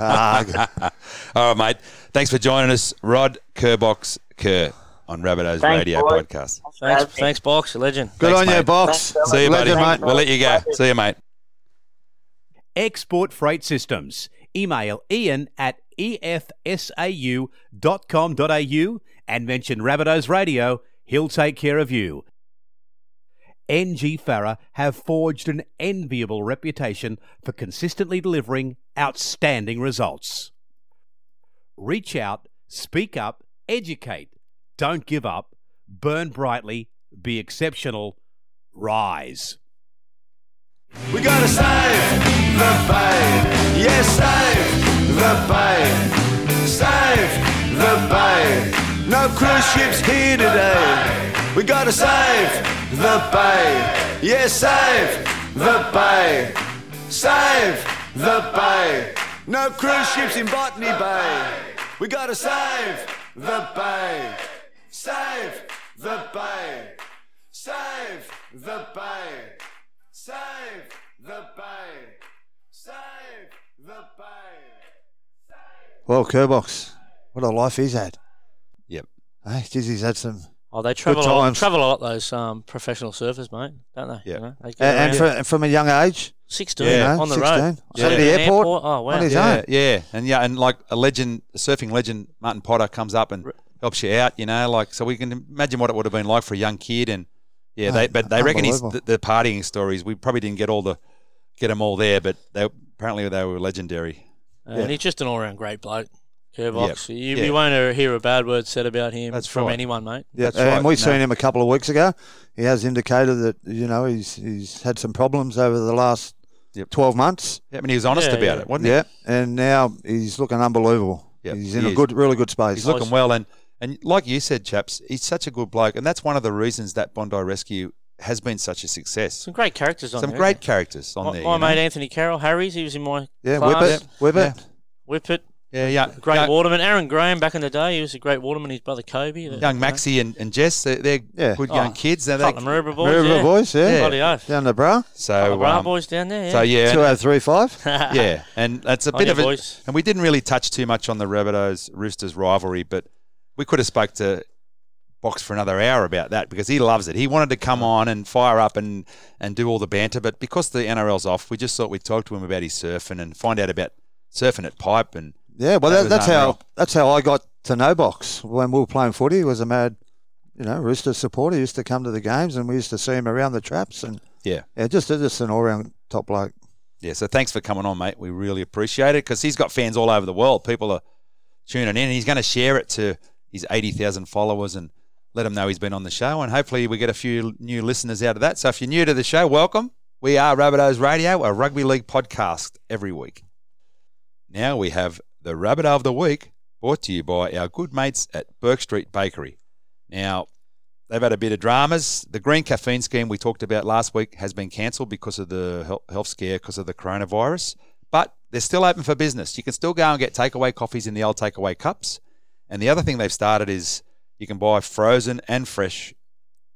Ah, All right, mate. Thanks for joining us, Rod Kerrbox Kerr on Rabbitohs Thanks, Radio boys. podcast. Thanks, Thanks. thanks, Box, a legend. good Thanks, on you, box. Thanks, See you, buddy. Legend, mate. We'll let you go. See you, mate. Export Freight Systems. Email ian at efsau.com.au and mention Rabbitohs Radio. He'll take care of you. NG Farah have forged an enviable reputation for consistently delivering outstanding results. Reach out, speak up, educate, don't give up, burn brightly, be exceptional, rise. We gotta save the bay. Yes, save the bay. Save the bay. No cruise ships here today. We gotta save the bay. Yes, save the bay. Save the bay. No cruise ships in Botany Bay. We gotta save the bay. Save the bay. Save the bay. Save the bay. Save the bay. Well, Kerrbox, what a life he's had. Yep. Hey, geez, he's had some. Oh, they travel a, times. travel a lot. Those um, professional surfers, mate, don't they? Yeah. You know, they And, and, around. and from a young age, sixteen you know, on the 16, road. at Yeah. the An airport, Oh wow! on his Yeah, own. yeah, and yeah, and like a legend, a surfing legend, Martin Potter comes up and helps you out. You know, like so we can imagine what it would have been like for a young kid. And yeah, they but they reckon his the, the partying stories. We probably didn't get all the get them all there, but they apparently they were legendary. And he's just an all-round great bloke. Kerrbox. You, Yeah. you won't hear a bad word said about him That's from right. anyone, mate. Yeah, That's and right, we've no. seen him a couple of weeks ago. He has indicated that you know he's he's had some problems over the last Yep. twelve months. Yeah, I mean he was honest Yeah, about yeah. it, wasn't he? Yeah, and now he's looking unbelievable. Yep, he's he in a is. good, really good space. He's looking well, and and like you said, chaps, he's such a good bloke, and that's one of the reasons that Bondi Rescue has been such a success. Some great characters on there. Some there. great characters on My, there. my you know? Anthony Carroll, Harry's, he was in my yeah, class. whip it, whip it. Whippet, Yeah, yeah. great young, waterman. Aaron Graham back in the day, he was a great waterman. His brother Kobe. young you know. Maxie and, and Jess, they're, they're Yeah. good Oh, young kids. Now they, Tottenham Maroubra boys. Maroubra yeah. boys, yeah. Bloody. Down the bra, so the Bra um, boys down there. Yeah. so yeah, two and- out three five. yeah, and that's a bit of a, boys. and we didn't really touch too much on the Rabbitohs Roosters rivalry, but we could have spoke to Box for another hour about that because he loves it. He wanted to come on and fire up and and do all the banter, but because the NRL's off, we just thought we'd talk to him about his surfing and find out about surfing at Pipe and Yeah, well, That that, that's unreal. how that's how I got to know Box when we were playing footy. He was a mad, you know, Rooster supporter. He used to come to the games, and we used to see him around the traps. And yeah. yeah, just just an all round top bloke. Yeah, so thanks for coming on, mate. We really appreciate it because he's got fans all over the world. People are tuning in. and He's going to share it to his 80,000 followers and let them know he's been on the show. And hopefully, we get a few new listeners out of that. So if you're new to the show, welcome. We are Rabbitohs Radio, a rugby league podcast every week. Now we have the rabbit of the Week brought to you by our good mates at Bourke Street Bakery. Now, They've had a bit of dramas. The green caffeine scheme we talked about last week has been cancelled because of the health- scare, because of the coronavirus. But they're still open for business. You can still go and get takeaway coffees in the old takeaway cups. And the other thing they've started is you can buy frozen and fresh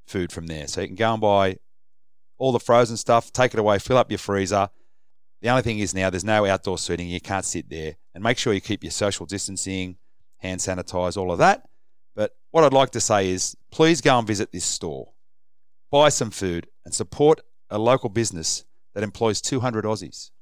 food from there. So you can go and buy all the frozen stuff, take it away, fill up your freezer. The only thing is now there's no outdoor seating. You can't sit there. And make sure you keep your social distancing, hand sanitize, all of that. But what I'd like to say is please go and visit this store, buy some food, and support a local business that employs 200 Aussies.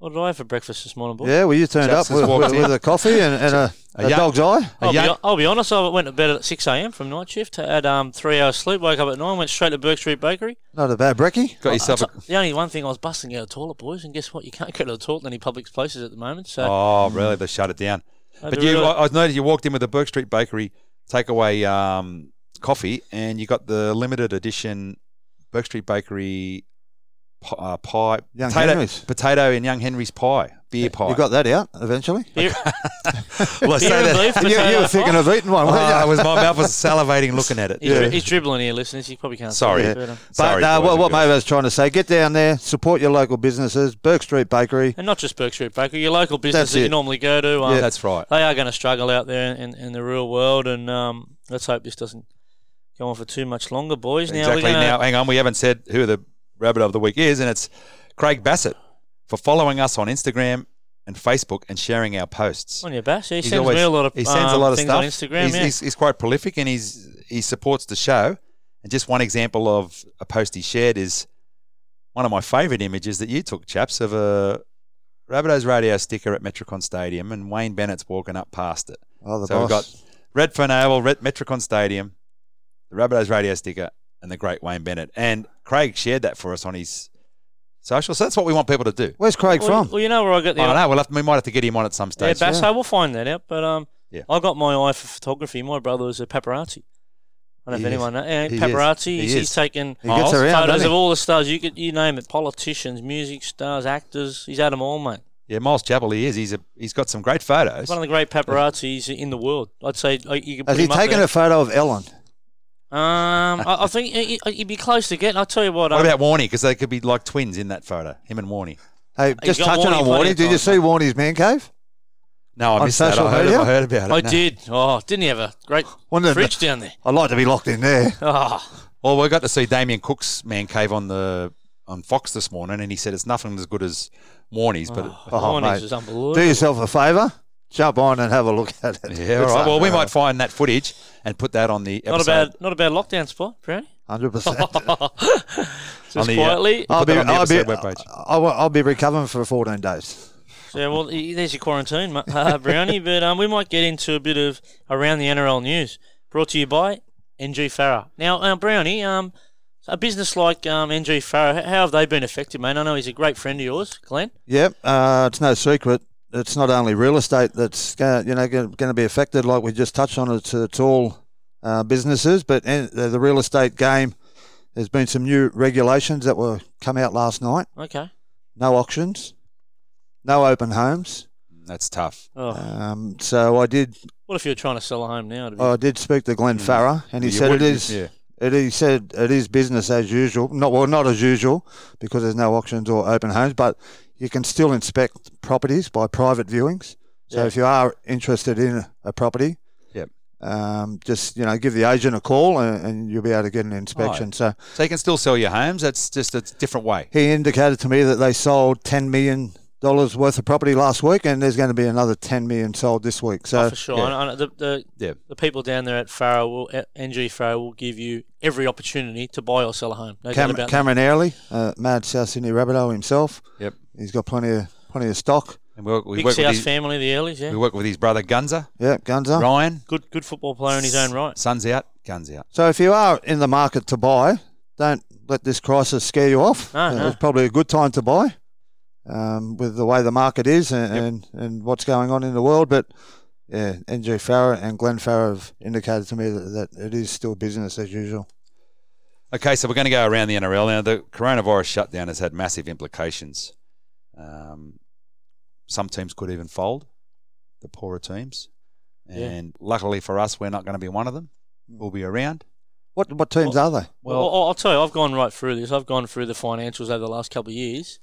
What did I have for breakfast this morning, boy? Yeah, well, you turned Just up with, with, with a coffee and, and a, A a, young- dog's eye. A I'll, young- be, I'll be honest, I went to bed at 6 a.m. from night shift, had um, three hours sleep, woke up at 9, went straight to Bourke Street Bakery. Not a bad brekkie. Got yourself a. The only one thing I was busting out of the toilet, boys, and guess what? You can't go to the toilet in any public places at the moment. So Oh, really? They shut it down. I'd But you, really- I I noticed you walked in with a Bourke Street Bakery takeaway um, coffee, and you got the limited edition Bourke Street Bakery pi- uh, pie, Young potato, Henry's. potato and Young Henry's pie, beer pie. You got that out eventually? Beer, well, I say beer and that. beef, You, you were thinking pie. of eating one, weren't you? I was, my mouth was salivating looking at it. He's, Yeah. dri- he's dribbling here, listeners. You probably can't. see Sorry. it, but, um, But Sorry, uh, boys what, and what girls. Mate was trying to say, get down there, support your local businesses, Bourke Street Bakery. and not just Bourke Street Bakery, your local business That's that you it. normally go to. Um, Yeah. That's right. They are going to struggle out there in, in the real world, and um, let's hope this doesn't go on for too much longer, boys. Now exactly. we're gonna, Now, hang on. We haven't said who are the rabbit of the week is, and it's Craig Bassett for following us on Instagram and Facebook and sharing our posts. on your bass. Yeah, he He's sends always- me a lot of he sends a um, lot of stuff on Instagram. He's, yeah. he's, he's quite prolific, and he's he supports the show. And just one example of a post he shared is one of my favourite images that you took, chaps, of a Rabbitohs radio sticker at Metricon Stadium, and Wayne Bennett's walking up past it. Oh, the so we've got boss. Redfern Oval, Red, Metricon Stadium, the Rabbitohs radio sticker, and the great Wayne Bennett. And Craig shared that for us on his social. So that's what we want people to do. Where's Craig well, from? well, you know where I got the I don't know. We'll have, we might have to get him on at some stage. Yeah, stage. Basso, we'll find that out. But um, Yeah. I got my eye for photography. My brother was a paparazzi. I don't know He if anyone is. knows. Yeah, He is. paparazzi. He he's, is. he's taken He gets around, photos doesn't of all the stars. You could, you name it, politicians, music stars, actors. He's had them all, mate. Yeah, Miles Chappell, he is. He's a he's got some great photos. One of the great paparazzis in the world. I'd say you could put Has he him up taken there. a photo of Ellen? Um, I, I think he- he- he'd be close to getting. I'll tell you what. What um, about Warney? Because they could be like twins in that photo. Him and Warney. Hey, just got touching Warney on plenty Warney, of did you times, see Warney's man cave? No, I On missed that. social I heard, media? I heard about it. I No. did. Oh, didn't he have a great Wouldn't it- fridge down there? I'd like to be locked in there. Oh, Well, we got to see Damien Cook's man cave on the on Fox this morning, and he said it's nothing as good as Warney's. But Oh, Warney's mate. is unbelievable. Do yourself a favour, jump on and have a look at it. yeah, all right. Well, we might find that footage and put that on the episode. Not a bad, not a bad lockdown spot, Brownie. Hundred percent. Just On the, uh, quietly. I'll be, on the I'll be, webpage. I'll, I'll be recovering for 14 days. Yeah, well, there's your quarantine, uh, Brownie. But um, we might get into a bit of around the NRL news. Brought to you by NG Farah. Now, uh, Brownie, um, a business like um, NG Farah, how have they been affected, mate? I know he's a great friend of yours, Glenn. Yep, uh, it's no secret. It's not only real estate that's going, you know going to be affected, like we just touched on. It's, it's all uh, businesses, but in, the, the real estate game. There's been some new regulations that were come out last night. Okay. No auctions, no open homes. That's tough. Oh, Um, so I did what if you're trying to sell a home now? To be- I did speak to Glenn Farah, and he You said it is. yeah. It, he said it is business as usual. Not well, not as usual because there's no auctions or open homes, but you can still inspect properties by private viewings. So Yeah. if you are interested in a property, Yep. um, just you know give the agent a call and, and you'll be able to get an inspection. Right. So So you can still sell your homes. That's just a different way. he indicated to me that they sold ten million dollars worth of property last week, and there's going to be another ten million sold this week. So Oh, for sure. yeah. I know the, the, Yeah. the people down there at Farah will, NG Farah will give you every opportunity to buy or sell a home. No Cam- about that. Cameron Airley, uh, mad South Sydney Rabbitoh himself. Yep. He's got plenty of plenty of stock. And we, we Big work with his, family, the Earlys, yeah. we work with his brother Gunza, Yeah, Gunza. Ryan. Good good football player in his own right. Sun's out, guns out. So if you are in the market to buy, don't let this crisis scare you off. No, Uh, no. It's probably a good time to buy um, with the way the market is and, and, and what's going on in the world. But yeah, NG Farah and Glenn Farah have indicated to me that, that it is still business as usual. Okay, so we're going to go around the NRL now. The coronavirus shutdown has had massive implications. Um, some teams could even fold, the poorer teams, Yeah. and luckily for us, we're not going to be one of them. We'll be around. What what teams are they? Well, I'll, I'll tell you, I've gone right through this. I've gone through the financials over the last couple of years.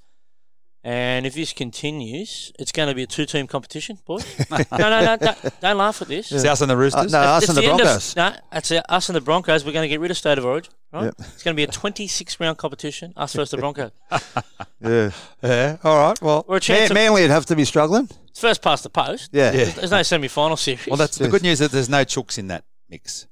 And if this continues, it's going to be a two-team competition, boys. no, no, no, don't, don't laugh at this. It's us and the Roosters. Uh, no, us It's and the end of- Broncos. no, that's it. Us and the Broncos. We're going to get rid of State of Origin, right? Yep. It's going to be a 26-round competition. Us versus the Broncos. Yeah. yeah, all right. Well, We're a chance. Man, of, Manly would have to be struggling. it's first past the post. Yeah. Yeah. There's no semi-final series. well, that's the good news Is that there's no chooks in that mix.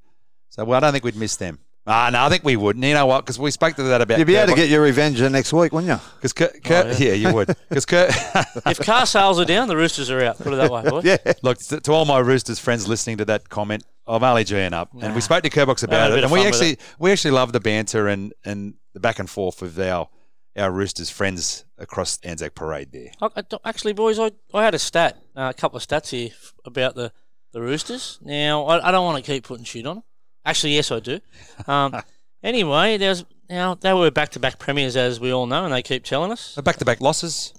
So well, I don't think we'd miss them. Ah, no, I think we would. And you know what? Because we spoke to that about. You'd be able to get your revenge the next week, wouldn't you? Because Kurt, Kurt, Oh, yeah. yeah. you would. Because Kurt, if car sales are down, the Roosters are out. Put it that way, boys. Yeah. look to, to all my Roosters friends listening to that comment, I'm only G'ing up, and we spoke to Kerrbox about it, and we fun with actually we actually love the banter and and the back and forth with our our Roosters friends across Anzac Parade there. I, I don't- actually, boys, I, I had a stat, uh, a couple of stats here about the, the Roosters. Now, I, I don't want to keep putting shit on them. Actually, yes, I do. Um, anyway, there's Now they were back-to-back premiers, as we all know, and they keep telling us. Back to back losses.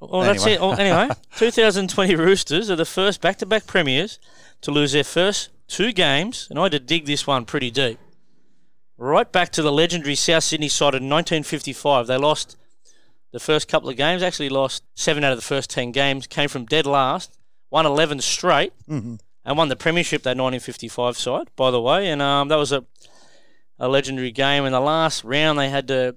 Well, that's Anyway. it. Oh, anyway, 2020 Roosters are the first back-to-back premiers to lose their first two games, and I had to dig this one pretty deep. Right back to the legendary South Sydney side in 1955. They lost the first couple of games. Actually, lost seven out of the first ten games. Came from dead last, won 11 straight, Mhm. And won the premiership. That 1955 side, by the way, and um, that was a a legendary game. In the last round, they had to.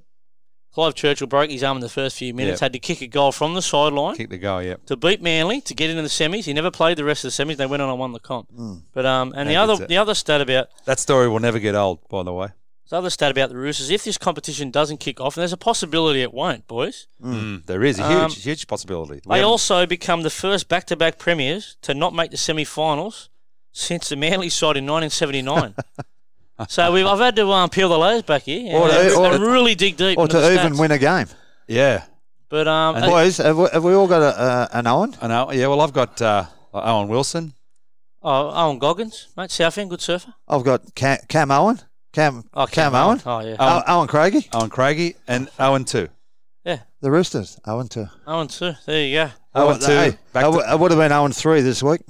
Clive Churchill broke his arm in the first few minutes. Yep. Had to kick a goal from the sideline Kick the goal, yeah. to beat Manly to get into the semis. He never played the rest of the semis. They went on and won the comp. But um, and the other the other stat about That story will never get old, by the way. The other stat about the Roosters, if this competition doesn't kick off, and there's a possibility it won't, boys. Mm, there is a huge, Um, huge possibility. We They haven't- also become the first back-to-back premiers to not make the semi-finals since the Manly side in 1979. so we've, I've had to um, peel the layers back here Or and, to- or- and really dig deep. or into to the even stats. win a game. yeah. But um, uh, Boys, have we, have we all got a, uh, an Owen? I know. Yeah, well, I've got uh, Owen Wilson. oh, Owen Goggins, mate, Southend, good surfer. I've got Cam, Cam Owen. Cam, Oh, Cam, Cam Owen. Owen. Oh, yeah. Owen, Owen Craigie. Owen Craigie and Owen too. Yeah, The Roosters. Owen two. Owen too. There you go. Owen Oh, two. hey, back I, to- would have been Owen three this week.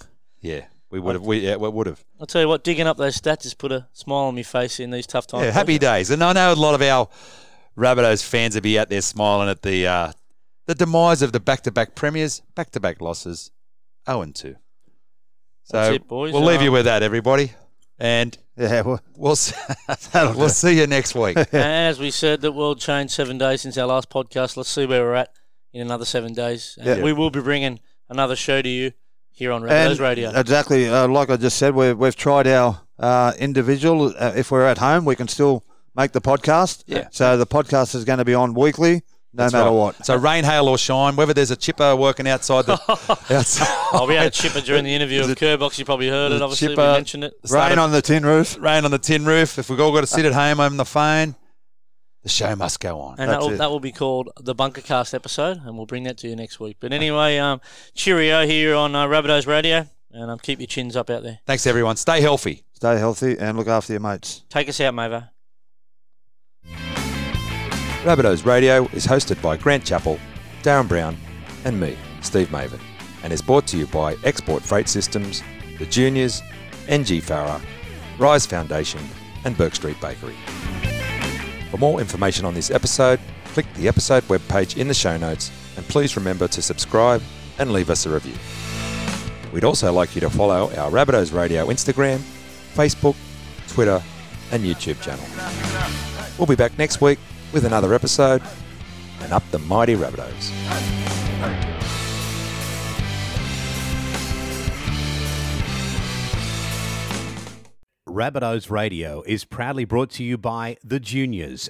yeah, we would have. We yeah, we would have. I'll tell you what, digging up those stats has put a smile on my face in these tough times. Yeah, happy days. And I know a lot of our Rabbitohs fans will be out there smiling at the uh, the demise of the back-to-back premiers, back-to-back losses, Owen two. So That's it, boys. we'll leave you Um, with that, everybody, and Yeah, well, we'll s- we'll see you next week. And as we said, the world changed seven days since our last podcast. Let's see where we're at in another seven days. And Yeah. we will be bringing another show to you here on and Rabbitohs Radio. exactly uh, like I just said, we've we've tried our uh, individual. Uh, if we're at home, we can still make the podcast. Yeah. So the podcast is going to be on weekly, no That's matter right. what. So rain, hail, or shine, whether there's a chipper working outside the outside, I'll be at a chipper during the interview of Kerrbox. You probably heard it. the Obviously, we mentioned it. Rain on the tin roof. rain on the tin roof. If we've all got to sit at home on the phone, the show must go on. And that will, that will be called the Bunkercast episode, and we'll bring that to you next week. But anyway, um, cheerio here on uh, Rabbitohs Radio, and um, keep your chins up out there. Thanks everyone. Stay healthy. Stay healthy and look after your mates. Take us out, Mavo. Rabbitohs Radio is hosted by Grant Chappell, Darren Brown, and me, Steve Mavin, and is brought to you by Export Freight Systems, the Juniors, NG Farah, Rise Foundation, and Bourke Street Bakery. For more information on this episode, click the episode webpage in the show notes, and please remember to subscribe and leave us a review. We'd also like you to follow our Rabbitohs Radio Instagram, Facebook, Twitter, and YouTube channel. We'll be back next week with another episode and up the mighty Rabbitohs. Rabbitohs Radio is proudly brought to you by The Juniors